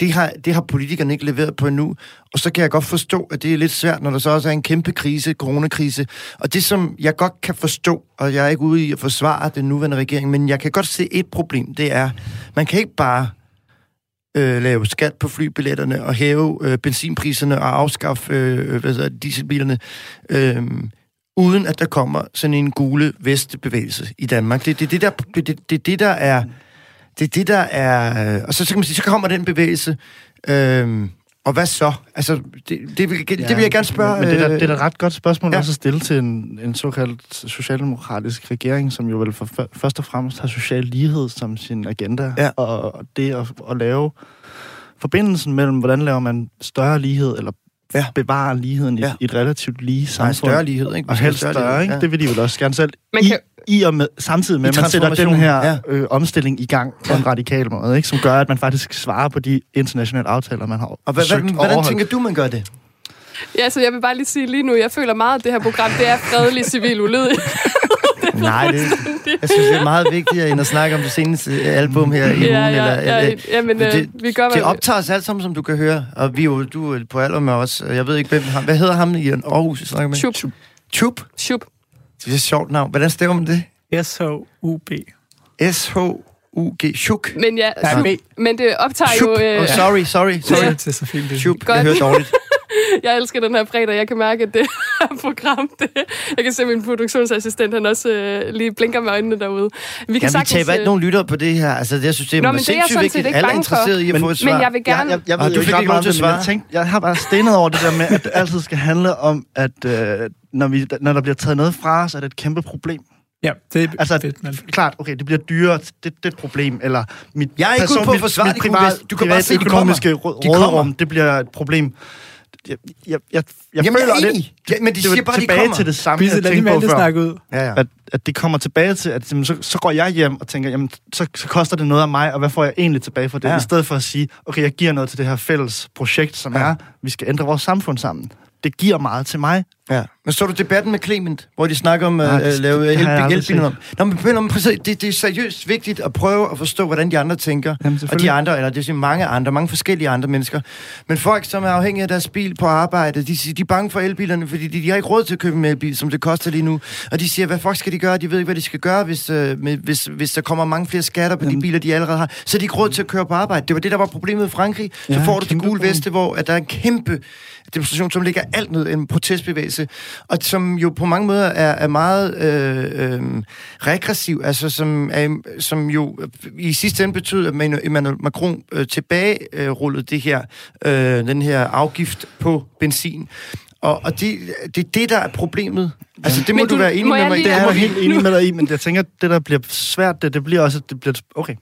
det har, det har politikerne ikke leveret på endnu. Og så kan jeg godt forstå, at det er lidt svært, når der så også er en kæmpe krise, coronakrise. Og det, som jeg godt kan forstå, og jeg er ikke ude i at forsvare den nuværende regering, men jeg kan godt se et problem, det er, man kan ikke bare øh, lave skat på flybilletterne og hæve øh, benzinpriserne og afskaffe øh, hvad hedder, dieselbilerne, øh, uden at der kommer sådan en gule vestbevægelse i Danmark. Det er det, det, der, det, det, det, der er... Det er det, der er... øh, Og så, så kan man sige, så kommer den bevægelse. Øhm, og hvad så? Altså, det, det, vil, det vil jeg gerne spørge... Men, det, er, da- øh, det er da et ret godt spørgsmål ja. ja. også at stille til en, en såkaldt socialdemokratisk regering, som jo vel for, før- først og fremmest har social lighed som sin agenda. Ja. Og, og det at, at lave forbindelsen mellem, hvordan laver man større lighed, eller Ja. bevarer ligheden i, Ja. et relativt lige Nej, samfund. større lighed, ikke? Og helst større, ikke? Ja. Det vil de vel også gerne selv. Man I, kan- I og med, samtidig med, at man sætter den her ja. øh, omstilling i gang på Ja. en radikal måde, ikke? som gør, at man faktisk svarer på de internationale aftaler, man har Og hvad, hvordan overholde. tænker du, man gør det? Ja, så jeg vil bare lige sige lige nu, jeg føler meget, at det her program, det er fredelig civil ulydighed. Nej, det, jeg synes, det er meget vigtigere, end at snakke om det seneste album her i ugen. ja, ja, eller, ja, ja, men øh, det, vi gør, det optager os alt sammen, som du kan høre. Og vi er jo, du er på alder med os. Jeg ved ikke, hvem. Hvad hedder ham i Aarhus, jeg snakker med? Chup. Chup. Chup. Det er et sjovt navn. Hvordan staver man det? S-H-U-B. S-H-U-G. Chuk. Men ja. B. men det optager Chup. jo... Øh, Oh, sorry, sorry, sorry. Ja. Det er så fint. Det. Chup. Godt. Jeg hører dårligt. Jeg elsker den her fredag. Jeg kan mærke, at det her program... Det, jeg kan se, at min produktionsassistent han også øh, lige blinker med øjnene derude. Vi kan Jamen, vi sagtens, taber ikke øh, nogen lyttere på det her. Altså, jeg synes, det er Nå, men det er jeg sindssygt vigtigt. ikke Alle er interesseret i at få et svar. Men jeg vil gerne... Jeg, jeg, jeg Og ved du fik ikke lov til at men jeg, svare. tænkte, jeg har bare stenet over det der med, at det altid skal handle om, at øh, når, vi, når der bliver taget noget fra os, er det et kæmpe problem. Ja, det er Altså, fedt, men... Klart, okay, det bliver dyrere, det, det er et problem, eller mit, Jeg er ikke ude på at mit- forsvare mit det, Kurt privat. Du kan bare se, de kommer. rå- De kommer. det bliver et problem. Jeg, jeg, jeg, jeg Jamen, føler jeg er lidt, enig. Ja, men de det siger bare, de tilbage kommer. til det samme, Bisse, jeg tænkte på før. snakke ud. Ja, ja. At, at det kommer tilbage til, at jamen, så, så går jeg hjem og tænker, jamen, så, så koster det noget af mig, og hvad får jeg egentlig tilbage for det? Ja. I stedet for at sige, okay, jeg giver noget til det her fælles projekt, som ja. er, vi skal ændre vores samfund sammen. Det giver meget til mig. Ja. Men så du debatten med Clement, hvor de snakker om at uh, det- lave det har jeg elbil- aldrig elbiler om. Nå, men, præcis, det, det er seriøst vigtigt at prøve at forstå, hvordan de andre tænker. Jamen, og de andre, eller det vil sige mange andre, mange forskellige andre mennesker. Men folk, som er afhængige af deres bil på arbejde, de, siger, de er bange for elbilerne, fordi de, de har ikke råd til at købe en elbil, som det koster lige nu. Og de siger, hvad fuck skal de gøre? De ved ikke, hvad de skal gøre, hvis, øh, med, hvis, hvis der kommer mange flere skatter på de Jamen. biler, de allerede har. Så de ikke råd til at køre på arbejde. Det var det, der var problemet i Frankrig. Så Ja, får du det gule veste, hvor at der er en kæmpe demonstration, som ligger alt ned, en protestbevægelse, og som jo på mange måder er, er meget øh, øh, regressiv, altså som, er, som jo i sidste ende betød, at Emmanuel Macron øh, tilbage øh, rullede det her, øh, den her afgift på benzin. Og, og det, det er det, der er problemet. Altså, det må Men du, du- være enig med mig i. Det er jeg helt enig med dig i, men jeg tænker, at det, der bliver svært, det, det bliver også, det bliver, okay.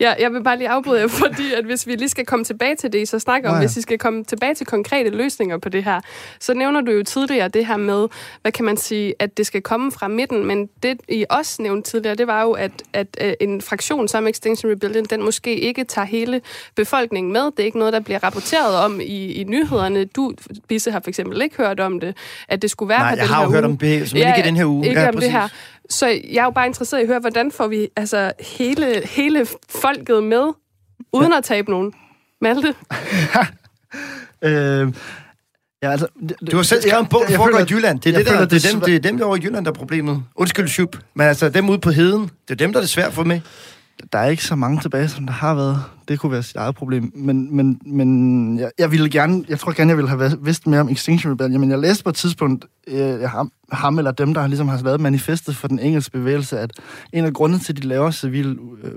Ja, jeg vil bare lige afbryde jer, fordi at hvis vi lige skal komme tilbage til det, I så snakker om, ja. hvis vi skal komme tilbage til konkrete løsninger på det her, så nævner du jo tidligere det her med, hvad kan man sige, at det skal komme fra midten, men det I også nævnte tidligere, det var jo, at, at øh, en fraktion som Extinction Rebellion, den måske ikke tager hele befolkningen med. Det er ikke noget, der bliver rapporteret om i, i nyhederne. Du, Bisse, har for eksempel ikke hørt om det, at det skulle være Nej, på jeg den har her hørt uge. om bevægelsen, men ikke i den her uge. Ikke Ja, om det præcis. her. Så jeg er jo bare interesseret i at høre, hvordan får vi altså hele, hele folket med, uden ja. at tabe nogen. Malte? Øh, ja, altså, Du har selv skrevet en bog, der foregår i Jylland. Det er, det, der, føler, det, er det dem, det er dem, der over i Jylland, der er problemet. Undskyld, Schupp. Men altså, dem ude på heden, det er dem, der er det svært for med. Der er ikke så mange tilbage, som der har været. Det kunne være sit eget problem. Men, men, men jeg, jeg ville gerne, jeg tror gerne, jeg ville have været- vidst mere om Extinction Rebellion, men jeg læste på et tidspunkt, øh, ham, ham eller dem, der ligesom har lavet manifestet for den engelske bevægelse, at en af grundene til, at de laver civil, øh,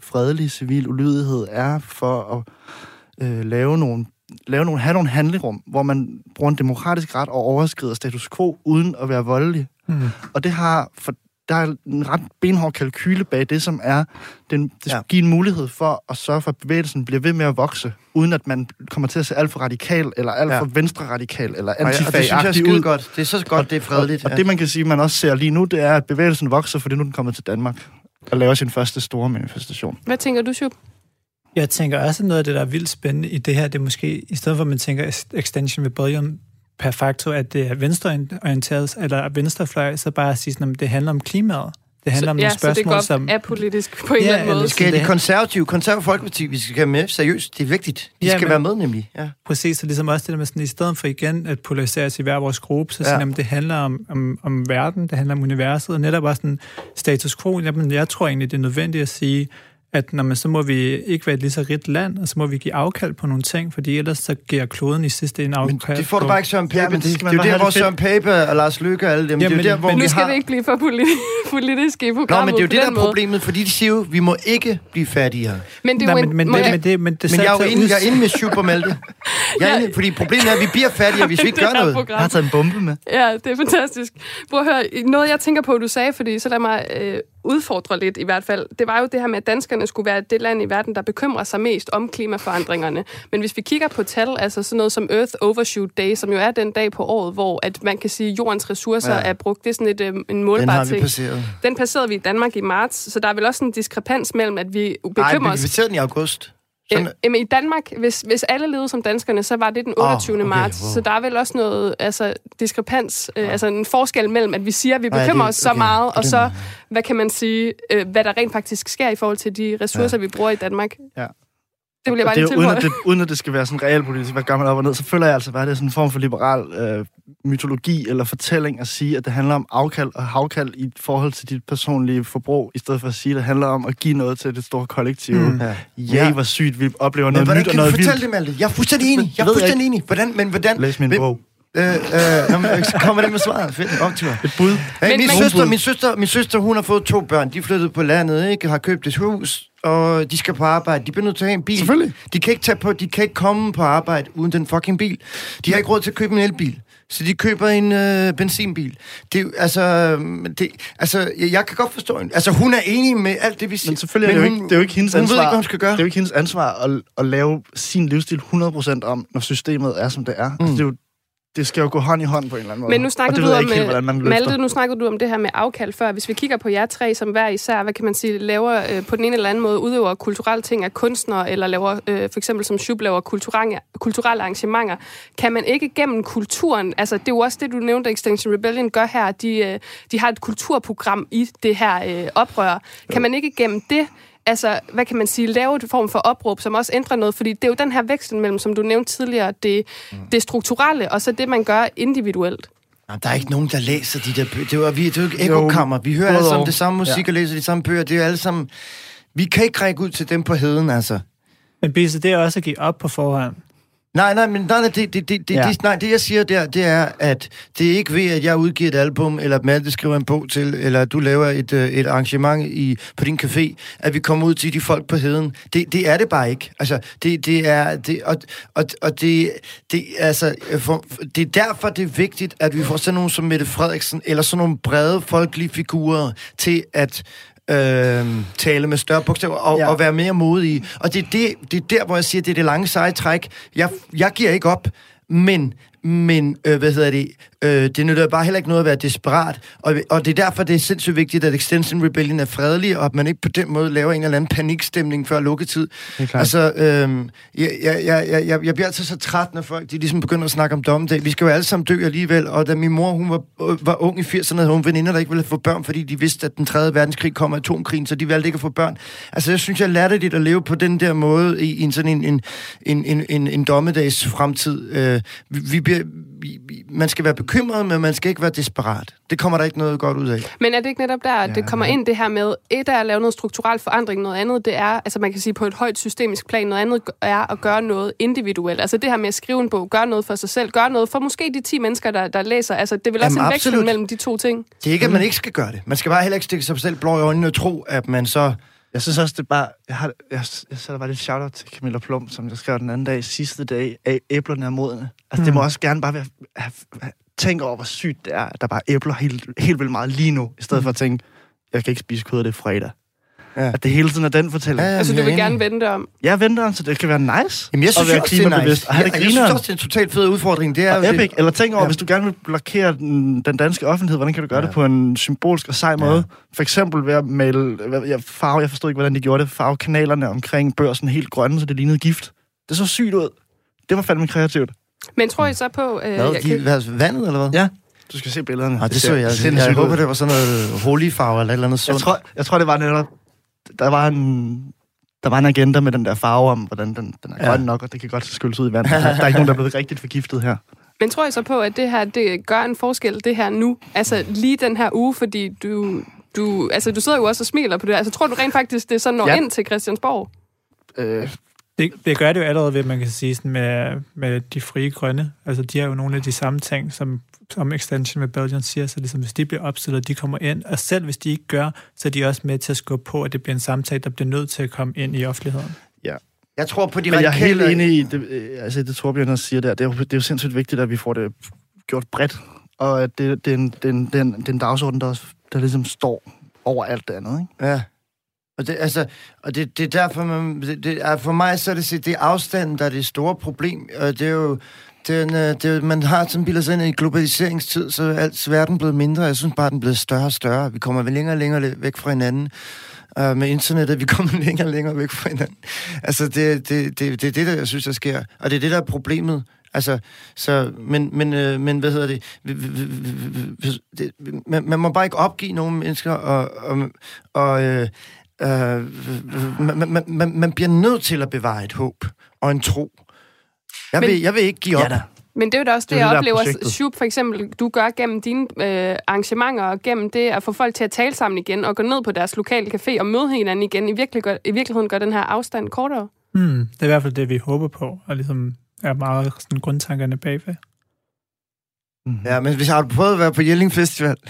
fredelig civil ulydighed, er for at øh, lave nogle lave nogle, have nogle handlerum, hvor man bruger en demokratisk ret og overskrider status quo uden at være voldelig. Mm. Og det har, for der er en ret benhård kalkyle bag det, som er, den, det Ja. ja. giver en mulighed for at sørge for, at bevægelsen bliver ved med at vokse, uden at man kommer til at se alt for radikal, eller alt Ja. for venstre radikal, eller Og, jeg, og det synes jeg er antifa skide ud. godt. Det er så godt, det er fredeligt. Og, og det, man kan sige, man også ser lige nu, det er, at bevægelsen vokser, fordi nu den kommet til Danmark og laver sin første store manifestation. Hvad tænker du, Shub? Jeg tænker også, at noget af det, der er vildt spændende i det her, det er måske, i stedet for at man tænker Extension Rebellion per facto, at det er venstreorienteret, eller venstrefløj, så bare at sige sådan, at det handler om klimaet. Det handler om ja, nogle så det spørgsmål, går som... apolitisk på en Ja, eller anden måde. Vi skal de det- konservative, konservative folkeparti, vi skal have med seriøst. Det er vigtigt. De Ja, skal men- være med nemlig. Ja. Præcis, så ligesom også det der med sådan, i stedet for igen at polarisere os i hver vores gruppe, så Ja. sådan, jamen, det handler om, om, om verden, det handler om universet, og netop også sådan status quo. Jamen, jeg tror egentlig, det er nødvendigt at sige, at når man, så må vi ikke være et lige så rigt land, og så må vi give afkald på nogle ting, fordi ellers så giver kloden i sidste ende Men afkald det får du bare ikke Søren Pape. Ja, Ja, men det, det det, skal det man er jo bare der, hvor det Søren Pape og Lars Løkke og alle dem, det er jo der, hvor men vi Nu skal har... vi ikke blive for politi- politiske i Nå, programmet men det er jo det, der er måde. problemet, fordi de siger jo, vi må ikke blive fattigere. Men det er jo men, en, men, det, jeg- men, det, men det Men jeg er jo inde, jeg er inde med Malte. Jeg er inde, fordi problemet er, at vi bliver fattigere, hvis vi ikke det gør noget. program. Jeg har taget en bombe med. Ja, det er fantastisk. Prøv at høre, noget jeg tænker på, du sagde, fordi så lad mig øh, udfordre lidt i hvert fald. Det var jo det her med, at danskerne skulle være det land i verden, der bekymrer sig mest om klimaforandringerne. Men hvis vi kigger på tal, altså sådan noget som Earth Overshoot Day, som jo er den dag på året, hvor at man kan sige, at jordens ressourcer Ja. er brugt, det er sådan et, øh, en Den målbar har vi ting. passeret. Den passerede vi i Danmark i marts, så der er vel også en diskrepans mellem, at vi Nej, bekymrer vi os passerede den i august. Øh, Sådan, jamen, i Danmark, hvis, hvis alle levede som danskerne, så var det den Åh, 28. okay, marts. wow. Så der er vel også noget altså, diskrepans, øh, altså en forskel mellem, at vi siger, at vi Nej, bekymrer det- os så okay, meget, og så, hvad kan man sige, øh, hvad der rent faktisk sker i forhold til de ressourcer, Ja. vi bruger i Danmark. Ja. Det vil jeg bare det lige jo, uden, at tilføje. det, uden at det skal være sådan realpolitisk, hvad gør man op og ned, så føler jeg altså bare, at det er sådan en form for liberal øh, mytologi eller fortælling at sige, at det handler om afkald og havkald i forhold til dit personlige forbrug, i stedet for at sige, at det handler om at give noget til det store kollektiv. Mm. Ja. Ja, hvor sygt vi oplever noget hvordan nyt og kan du noget fortælle vildt. det, Malte? Jeg er fuldstændig enig. Jeg er fuldstændig enig. Hvordan, men hvordan... Læs min bog. Øh, øh, nå, men, så kommer det med svaret. Fedt, optur. Et bud. Hey, Men- min, men- søster, min, søster, min søster, hun har fået to børn. De flyttet på landet, ikke? Har købt et hus, og de skal på arbejde. De bliver nødt til at have en bil. Selvfølgelig. De kan ikke, tage på, de kan ikke komme på arbejde uden den fucking bil. De har ikke råd til at købe en elbil. Så de køber en øh, benzinbil. Det, altså, det, altså, jeg, kan godt forstå hende. Altså, hun er enig med alt det, vi siger. Men selvfølgelig er det, jo ikke, det er jo ikke hendes hun ansvar. ved ikke, hvad hun skal gøre. Det er jo ikke hendes ansvar at, at lave sin livsstil 100% om, når systemet er, som det er. Mm. Altså, det, er jo, det skal jo gå hånd i hånd på en eller anden måde. Men nu snakkede du om, ikke helt, hvordan man øh, løfter. Malte, nu snakkede du om det her med afkald før. Hvis vi kigger på jer tre, som hver især, hvad kan man sige, laver øh, på den ene eller anden måde, udøver kulturelle ting af kunstnere, eller laver øh, for eksempel som Shub laver kulturelle, kulturelle arrangementer, kan man ikke gennem kulturen, altså det er jo også det, du nævnte, Extinction Rebellion gør her, de, øh, de har et kulturprogram i det her øh, oprør. Kan man ikke gennem det altså, hvad kan man sige, lave et form for opråb, som også ændrer noget, fordi det er jo den her veksel mellem, som du nævnte tidligere, det, det strukturelle, og så det, man gør individuelt. Nå, der er ikke nogen, der læser de der bøger. Det er jo, vi, det er jo ikke ekokammer. Vi hører alle Både sammen det samme musik Ja. og læser de samme bøger. Det er jo alle sammen... Vi kan ikke række ud til dem på heden, altså. Men Bisse, det er også at give op på forhånd. Nej, nej, men nej, nej, det, det, det, det, Ja. det, nej, det jeg siger der, det er, at det er ikke ved, at jeg udgiver et album, eller at Malte skriver en bog til, eller at du laver et, øh, et arrangement i, på din café, at vi kommer ud til de folk på heden. Det, det er det bare ikke. Altså, det, det er... Det, og, og, og det, det, altså, for, det er derfor, det er vigtigt, at vi får sådan nogen som Mette Frederiksen, eller sådan nogle brede folkelige figurer, til at øh, tale med større bogstaver og, ja. Og være mere modige. Og det er, det, det er der, hvor jeg siger, det er det lange seje træk. Jeg, jeg giver ikke op, men, men øh, hvad hedder det, øh, det nytter bare heller ikke noget at være desperat. Og, og det er derfor, det er sindssygt vigtigt, at Extension Rebellion er fredelig, og at man ikke på den måde laver en eller anden panikstemning før lukketid. Altså, øh, jeg, jeg, jeg, jeg, jeg bliver altid så træt, når folk de ligesom begynder at snakke om dommedag. Vi skal jo alle sammen dø alligevel, og da min mor hun var, øh, var ung i 80'erne, havde hun veninder, der ikke ville få børn, fordi de vidste, at den 3. verdenskrig kom af atomkrigen, så de valgte ikke at få børn. Altså, jeg synes, jeg lærte det at leve på den der måde i, i en sådan en, en, en, en, en, en dommedags fremtid. Øh, vi, vi bliver, man skal være bekymret, men man skal ikke være desperat. Det kommer der ikke noget godt ud af. Men er det ikke netop der, at Ja, det kommer ja. ind det her med, et er at lave noget strukturel forandring, noget andet det er, altså man kan sige på et højt systemisk plan, noget andet er at gøre noget individuelt. Altså det her med at skrive en bog, gøre noget for sig selv, gøre noget for måske de 10 mennesker, der, der læser. Altså det vel også Jamen, en absolut. mellem de to ting. Det er ikke, at man ikke skal gøre det. Man skal bare heller ikke stikke sig selv blå i øjnene og tro, at man så... Jeg synes også, det er bare... Jeg, har, jeg, jeg sætter bare lidt shout-out til Camilla Plum, som jeg skrev den anden dag, sidste dag, af æblerne er modne. Altså, mm. det må også gerne bare være... Have, have, tænke over, hvor sygt det er, at der bare er æbler helt, helt vildt meget lige nu, i stedet mm. for at tænke, jeg kan ikke spise kød, det er fredag. Ja. At det hele tiden er den fortælling. Ja, Ja. Altså jeg du vil enig. gerne vende om. Jeg venter, så det kan være nice. Jamen, jeg at synes være også, det er nice. Jeg, det jeg synes også, det er en totalt fed udfordring. Det er Og epic. det. Eller tænk over, Ja. ja. hvis du gerne vil blokere den, den danske offentlighed, hvordan kan du gøre Ja. ja. det på en symbolsk og sej Ja. måde? For eksempel ved at male, jeg, farve, jeg forstod ikke, hvordan de gjorde det, farve kanalerne omkring børsen helt grønne, så det lignede gift. Det så sygt ud. Det var fandme kreativt. Men tror I så på... Øh, Hvad, jeg de, kan- hvad, vandet, eller hvad? Ja. Du skal se billederne. Ah, det, så ser jeg. Jeg, jeg håber, det var sådan noget holy farve eller et eller andet Jeg sundt. tror, jeg tror, det var netop... Der var en, der var en agenda med den der farve om, hvordan den, den er Ja. grøn nok, og det kan godt skyldes ud i vand. der er ikke nogen, der er blevet rigtigt forgiftet her. Men tror I så på, at det her det gør en forskel, det her nu? Altså lige den her uge, fordi du, du, altså, du sidder jo også og smiler på det. Altså tror du rent faktisk, det så når ja. Ind til Christiansborg? Øh, Det, det gør det jo allerede ved, man kan sige sådan med, med de frie grønne. Altså, de har jo nogle af de samme ting, som, som Extension Rebellion siger. Så ligesom, hvis de bliver opstillet, de kommer ind. Og selv hvis de ikke gør, så er de også med til at skubbe på, at det bliver en samtale, der bliver nødt til at komme ind i offentligheden. Jeg tror på de Men jeg er helt radikale... enig i, det, øh, altså det Torbjørn også siger der, det er, jo, det er jo sindssygt vigtigt, at vi får det gjort bredt, og at det, det, er, en, det, er, en, det, er, en, det er en dagsorden, der, der ligesom står over alt det andet. Ikke? Ja. Og det, altså, og det, det er derfor, man, det, det er, for mig så er det, det er afstanden, der er det store problem. Og det er jo, den, det øh, man har sådan bildet sig ind i globaliseringstid, så er alt verden blevet mindre. Jeg synes bare, den er blevet større og større. Vi kommer vel længere og længere væk fra hinanden. Uh, med internettet, vi kommer længere og længere væk fra hinanden. Altså, det, det, det, det er det, der jeg synes, der sker. Og det er det, der er problemet. Altså, så, men, men, øh, men hvad hedder det? Vi- vi- vi- vi- det man, man må bare ikke opgive nogle mennesker, og, og, og øh, øh, man, man, man, man bliver nødt til at bevare et håb og en tro. Jeg, Men- vil, jeg vil ikke give op. Ja da. Men det er jo da også det, Det jeg det, er oplever, projektet. Shub for eksempel, du gør gennem dine øh, arrangementer, og gennem det at få folk til at tale sammen igen, og gå ned på deres lokale café og møde hinanden igen. I, virkelig gør, I virkeligheden gør den her afstand kortere. Hmm, det er i hvert fald det, vi håber på, og ligesom er meget sådan grundtankerne bagved. Mm. Ja, men hvis har du prøvet at være på Jelling Festival?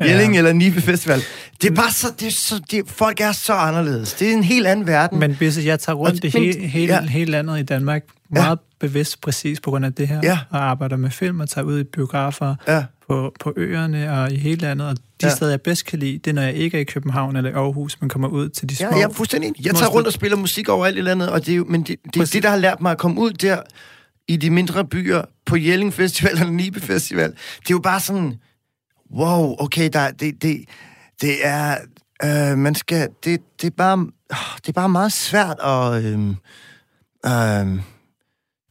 Jelling eller Nibe Festival. Det er bare så, det er så det, folk er så anderledes. Det er en helt anden verden. Men hvis jeg tager rundt i he, hele, ja. ja. hele landet i Danmark, Ja. meget bevidst præcis på grund af det her, Ja. og arbejder med film og tager ud i biografer ja. på, på øerne og i hele landet, og de Ja. ja. steder, jeg bedst kan lide, det er, når jeg ikke er i København eller Aarhus, men kommer ud til de små... Ja, jeg er fuldstændig enig. Jeg tager rundt og spiller musik overalt i landet, og det er jo, men det, det, Præcis. det, der har lært mig at komme ud der i de mindre byer, på Jelling Festival eller Nibe Festival. Det er jo bare sådan, wow, okay, der, det, det, det er, øh, man skal, det, det, er bare, det er bare meget svært at, øh, øh,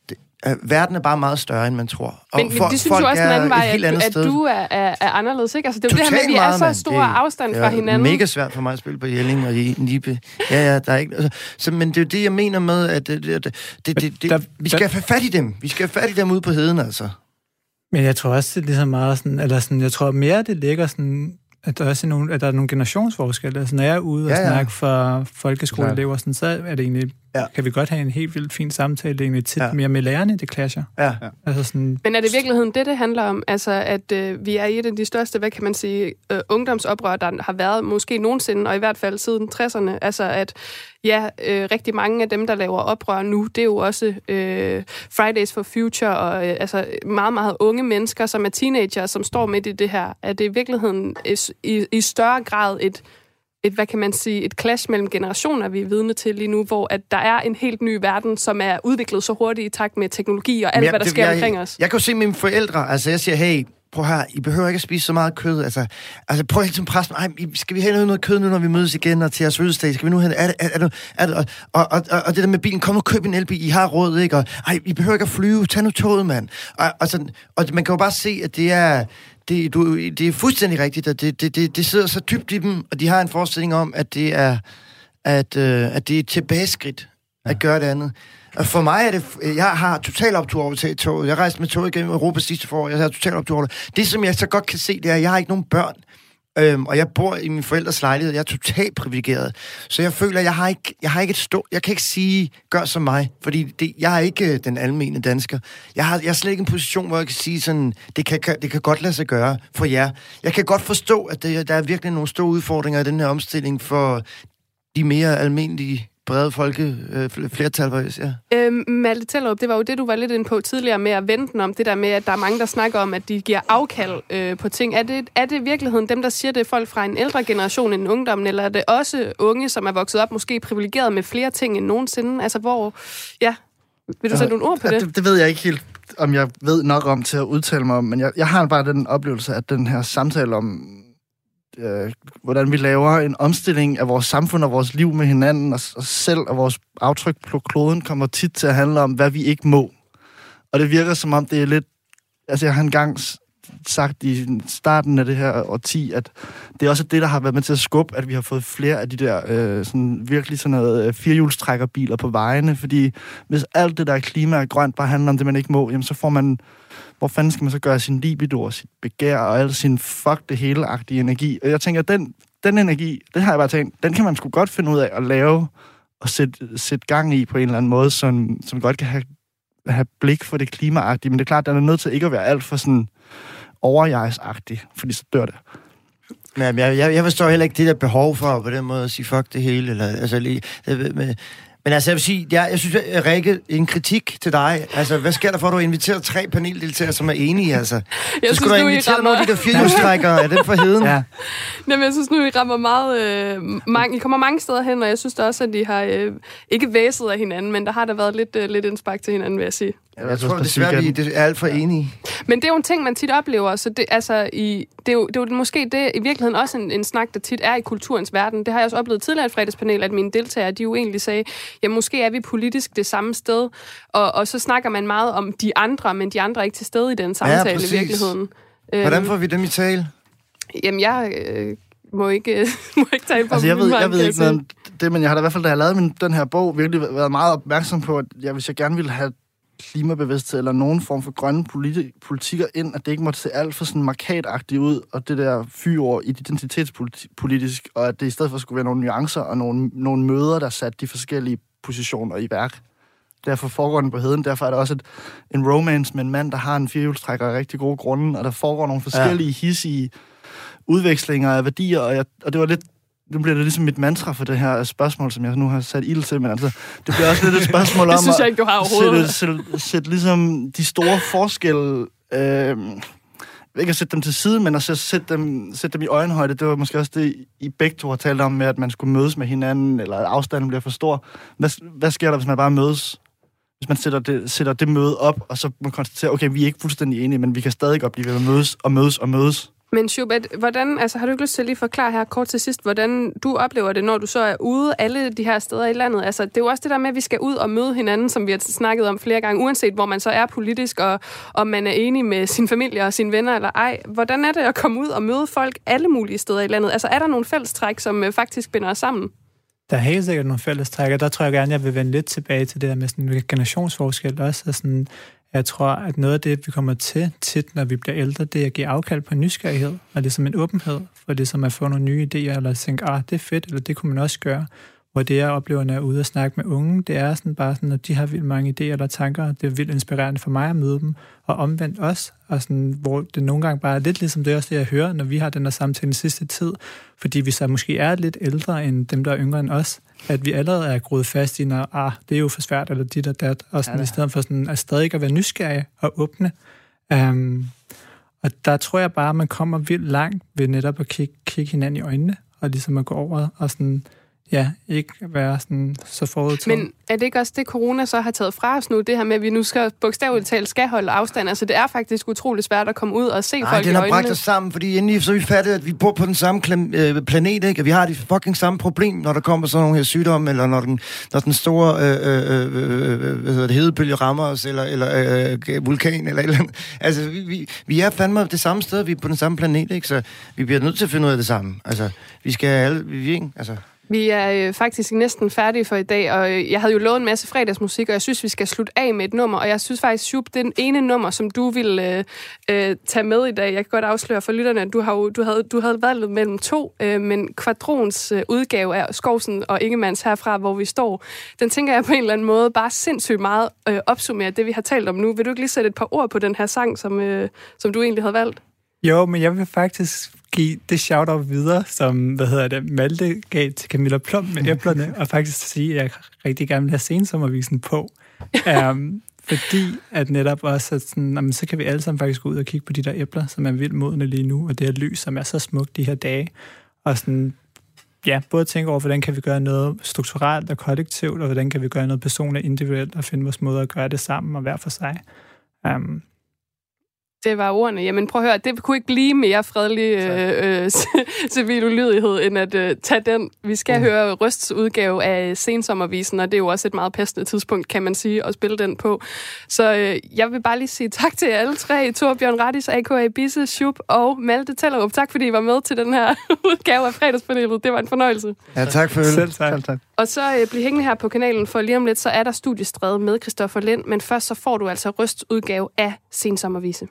det, øh, verden er bare meget større, end man tror. Og Men, men det synes jo også den anden er vej, at, andet at du er, er, er anderledes, ikke? Altså, det er jo det her med, at vi er meget, så mand. stor Det er- afstand det fra er hinanden. mega svært for mig at spille på Jelling og i Nibe. Ja, ja, der er ikke... Altså, så, men det er jo det, jeg mener med, at det, det, det, det, det, det, der- vi skal have fat i dem. Vi skal have fat i dem ude på heden, altså. Men jeg tror også, det er ligesom meget sådan, eller sådan, jeg tror mere, det ligger sådan, at der også er nogle, at der er nogle generationsforskelle. Altså, når jeg er ude og Ja, ja, ja. snakke for folkeskoleelever, sådan, så er det egentlig, Ja. kan vi godt have en helt vildt fin samtale. Det er egentlig tit Ja. ja. mere med lærerne, det clasher. Ja. Altså sådan, Men er det i virkeligheden det, det handler om? Altså, at øh, vi er i et af de største, hvad kan man sige, øh, ungdomsoprør, der har været måske nogensinde, og i hvert fald siden 60'erne. Altså, at ja, øh, rigtig mange af dem, der laver oprør nu, det er jo også øh, Fridays for Future, og øh, altså meget, meget unge mennesker, som er teenager, som står midt i det her. Er det i virkeligheden i, i, i større grad et et, hvad kan man sige, et clash mellem generationer, vi er vidne til lige nu, hvor at der er en helt ny verden, som er udviklet så hurtigt i takt med teknologi og alt, Men hvad der det- sker jeg, omkring os. Jeg kan jo se mine forældre, altså jeg siger, hey, prøv her, I behøver ikke at spise så meget kød. Altså, altså prøv tiden presse mig. Ej, skal vi have noget, noget kød nu, når vi mødes igen, og til jeres fødselsdag? Skal vi nu have, er det, er, er det, er det, og, og, og, og, det der med bilen, kom nu køb en elbil, I har råd, ikke? Og, ej, I behøver ikke at flyve, tag nu toget, mand. Og, og, sådan, og man kan jo bare se, at det er, det, du, det er fuldstændig rigtigt, og det, det, det, det sidder så dybt i dem, og de har en forestilling om, at det er, at, øh, at det er et tilbageskridt at gøre det andet. Og for mig er det... Jeg har total optur over til toget. Jeg rejste med toget gennem Europa sidste forår. Jeg har total optur over det. Det, som jeg så godt kan se, det er, at jeg har ikke nogen børn. Øhm, og jeg bor i min forældres lejlighed. Jeg er totalt privilegeret. Så jeg føler, at jeg har ikke, jeg har ikke et stå... Jeg kan ikke sige, gør som mig. Fordi det, jeg er ikke øh, den almene dansker. Jeg har, jeg er slet ikke en position, hvor jeg kan sige sådan, det kan, det kan godt lade sig gøre for jer. Jeg kan godt forstå, at det, der er virkelig nogle store udfordringer i den her omstilling for de mere almindelige brede folke øh, flertal, ja. Øhm, Malte Tellerup, det var jo det, du var lidt inde på tidligere med at vente om, det der med, at der er mange, der snakker om, at de giver afkald øh, på ting. Er det, er det i virkeligheden dem, der siger det, folk fra en ældre generation end ungdommen, eller er det også unge, som er vokset op måske privilegeret med flere ting end nogensinde? Altså hvor, ja, vil du sætte nogle ord på det? det? Det ved jeg ikke helt, om jeg ved nok om til at udtale mig om, men jeg, jeg har bare den oplevelse, at den her samtale om øh, hvordan vi laver en omstilling af vores samfund og vores liv med hinanden og os selv og vores aftryk på kloden kommer tit til at handle om, hvad vi ikke må. Og det virker som om, det er lidt... Altså, jeg har engang sagt i starten af det her årti, at det er også det, der har været med til at skubbe, at vi har fået flere af de der øh, sådan, virkelig sådan noget øh, firehjulstrækkerbiler på vejene, fordi hvis alt det der klima og grønt bare handler om det, man ikke må, jamen så får man hvor fanden skal man så gøre sin libido og sit begær og al sin fuck det hele-agtige energi? Og jeg tænker, den, den energi, det har jeg bare tænkt, den kan man sgu godt finde ud af at lave og sætte, sætte gang i på en eller anden måde, som, som godt kan have, have blik for det klimaagtige. Men det er klart, den er nødt til ikke at være alt for sådan overjejsagtig, fordi så dør det. Men jeg, jeg, jeg forstår heller ikke det der behov for på den måde at sige fuck det hele. Eller, altså, lige, med, men altså, jeg vil sige, jeg, jeg synes, at Rikke, en kritik til dig. Altså, hvad sker der for, at du har inviteret tre paneldeltagere, som er enige, altså? Jeg så synes, skulle du have inviteret rammer... nogle af de der firehjulstrækkere. er den for heden? Ja. Jamen, jeg synes nu, I rammer meget... Øh, mange, I kommer mange steder hen, og jeg synes også, at de har øh, ikke væset af hinanden, men der har der været lidt, øh, lidt indspark til hinanden, vil jeg sige. Jeg, jeg tror desværre, vi er alt for enige. Men det er jo en ting, man tit oplever, så det, altså, i, det, er jo, det er jo måske det, i virkeligheden også en, en snak, der tit er i kulturens verden. Det har jeg også oplevet tidligere i et fredagspanel, at mine deltagere, de jo egentlig sagde, ja, måske er vi politisk det samme sted, og, og så snakker man meget om de andre, men de andre er ikke til stede i den samtale ja, i virkeligheden. Hvordan øhm, får vi dem i tale? Jamen, jeg... Øh, må ikke, må ikke tale på altså, jeg ved, jeg ved ikke noget om det, men jeg har da i hvert fald, da jeg lavede min, den her bog, virkelig været meget opmærksom på, at jeg, hvis jeg gerne ville have klimabevidsthed eller nogen form for grønne politi- politikker ind, at det ikke måtte se alt for sådan markatagtigt ud, og det der fyre identitetspolitisk, og at det i stedet for skulle være nogle nuancer og nogle, nogle møder, der satte de forskellige positioner i værk. Derfor foregår den på heden. Derfor er der også et, en romance med en mand, der har en firehjulstrækker af rigtig gode grunde, og der foregår nogle forskellige ja. hissige udvekslinger af værdier, og, jeg, og det var lidt nu bliver det ligesom mit mantra for det her spørgsmål, som jeg nu har sat ild til, men altså, det bliver også lidt et spørgsmål om det synes jeg ikke, du har overhovedet. Sætte, sætte, sætte ligesom de store forskelle, øh, ikke at sætte dem til side, men at sætte dem, sætte dem i øjenhøjde. Det var måske også det, I begge to har talt om med, at man skulle mødes med hinanden, eller at afstanden bliver for stor. Hvad, hvad sker der, hvis man bare mødes? Hvis man sætter det, sætter det møde op, og så man konstaterer, okay, vi er ikke fuldstændig enige, men vi kan stadig godt blive ved at mødes og mødes og mødes. Men Schubert, hvordan, altså, har du ikke lyst til at lige forklare her kort til sidst, hvordan du oplever det, når du så er ude alle de her steder i landet? Altså, det er jo også det der med, at vi skal ud og møde hinanden, som vi har snakket om flere gange, uanset hvor man så er politisk, og om man er enig med sin familie og sine venner eller ej. Hvordan er det at komme ud og møde folk alle mulige steder i landet? Altså, er der nogle fællestræk, som øh, faktisk binder os sammen? Der er helt sikkert nogle fællestræk, og der tror jeg gerne, jeg vil vende lidt tilbage til det der med sådan en generationsforskel også. Og sådan, jeg tror, at noget af det, vi kommer til tit, når vi bliver ældre, det er at give afkald på nysgerrighed, og det er som en åbenhed for det som at få nogle nye idéer, eller tænke, ah, det er fedt, eller det kunne man også gøre. Hvor det, jeg oplever, når jeg er ude og snakke med unge, det er sådan bare sådan, at de har vildt mange idéer eller tanker. Det er vildt inspirerende for mig at møde dem, og omvendt også. Og sådan, hvor det nogle gange bare er lidt ligesom det også det, jeg hører, når vi har den der samtale den sidste tid. Fordi vi så måske er lidt ældre end dem, der er yngre end os, at vi allerede er groet fast i, når ah, det er jo for svært, eller dit og dat, og sådan, ja, i stedet for sådan, at stadig at være nysgerrig og åbne. Um, og der tror jeg bare, at man kommer vildt langt ved netop at kigge, kigge hinanden i øjnene, og ligesom at gå over og sådan ja, ikke være sådan så forudtaget. Men er det ikke også det, corona så har taget fra os nu? Det her med, at vi nu skal bogstaveligt talt skal holde afstand. Altså, det er faktisk utrolig svært at komme ud og se Ej, folk i øjnene. Nej, den har bragt os sammen, fordi endelig så vi fattet, at vi bor på den samme øh, planet, ikke? Og vi har de fucking samme problem, når der kommer sådan nogle her sygdomme, eller når den, når den store øh, øh, øh, hvad hedder det, hedebølge rammer os, eller, eller øh, vulkan, eller eller andet. Altså, vi, vi, vi er fandme det samme sted, vi er på den samme planet, ikke? Så vi bliver nødt til at finde ud af det samme. Altså, vi skal alle, vi, ikke? Altså, vi er øh, faktisk næsten færdige for i dag, og øh, jeg havde jo lovet en masse fredagsmusik, og jeg synes, vi skal slutte af med et nummer, og jeg synes faktisk, Shub, den ene nummer, som du ville øh, øh, tage med i dag, jeg kan godt afsløre for lytterne, at du, har jo, du, havde, du havde valgt mellem to, øh, men Quadrons øh, udgave af Skovsen og Ingemanns herfra, hvor vi står, den tænker jeg på en eller anden måde bare sindssygt meget øh, opsummere det, vi har talt om nu. Vil du ikke lige sætte et par ord på den her sang, som, øh, som du egentlig havde valgt? Jo, men jeg vil faktisk give det shout-out videre, som, hvad hedder det, Malte gav til Camilla Plum med æblerne, og faktisk sige, at jeg rigtig gerne vil have sensommervisen på. um, fordi at netop også, at sådan, jamen, så kan vi alle sammen faktisk gå ud og kigge på de der æbler, som er vildt modne lige nu, og det her lys, som er så smukt de her dage. Og sådan, ja, både tænke over, hvordan kan vi gøre noget strukturelt og kollektivt, og hvordan kan vi gøre noget personligt individuelt, og finde vores måde at gøre det sammen og hver for sig. Um, det var ordene. Jamen prøv at høre, det kunne ikke blive mere fredelig øh, øh, civil ulydighed, end at øh, tage den. Vi skal mm. høre Røsts udgave af Sensommervisen, og det er jo også et meget passende tidspunkt, kan man sige, at spille den på. Så øh, jeg vil bare lige sige tak til alle tre. Torbjørn Rattis, A.K.A. Bisse, Schub og Malte Tellerup. Tak fordi I var med til den her udgave af fredagspanelet. Det var en fornøjelse. Ja, tak for Selv tak. Selv tak. Og så øh, bliv hængende her på kanalen, for lige om lidt, så er der studiestræde med Christoffer Lind, men først så får du altså Røsts udgave af Sensommervise.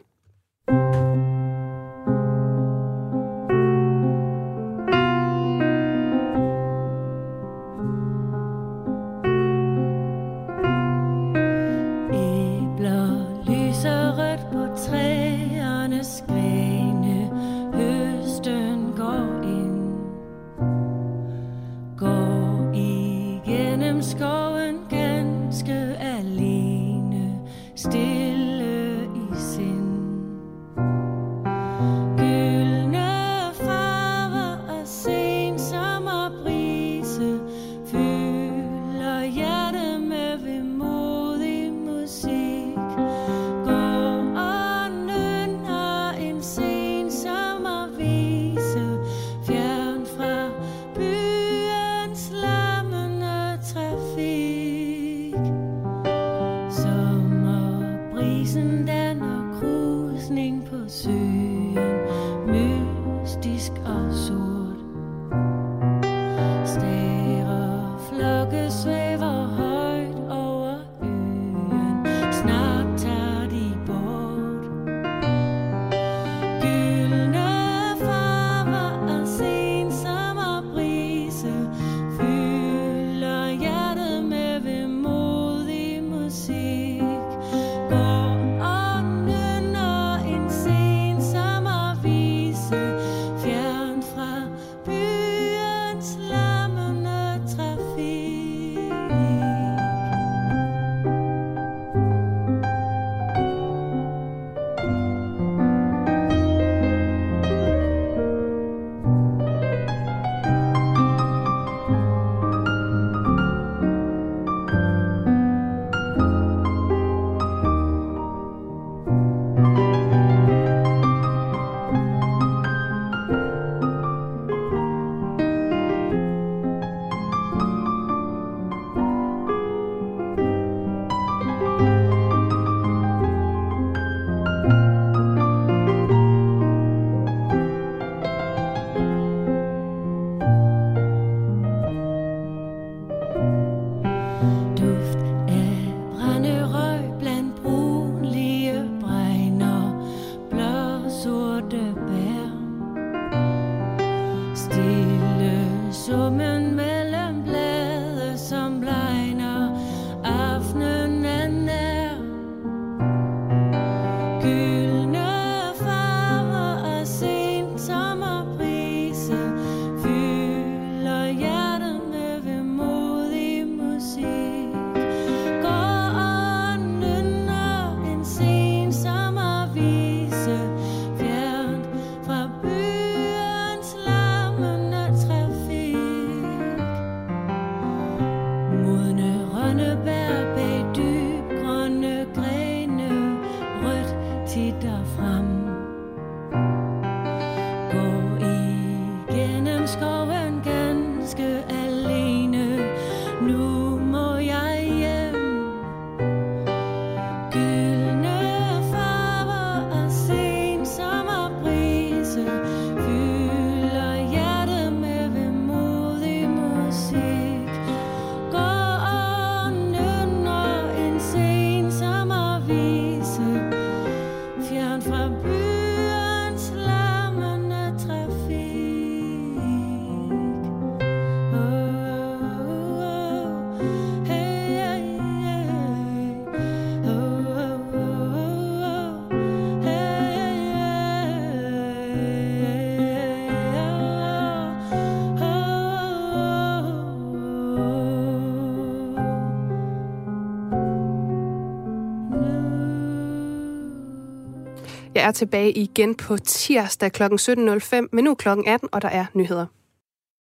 Jeg er tilbage igen på tirsdag kl. 17.05, men nu klokken 18, og der er nyheder.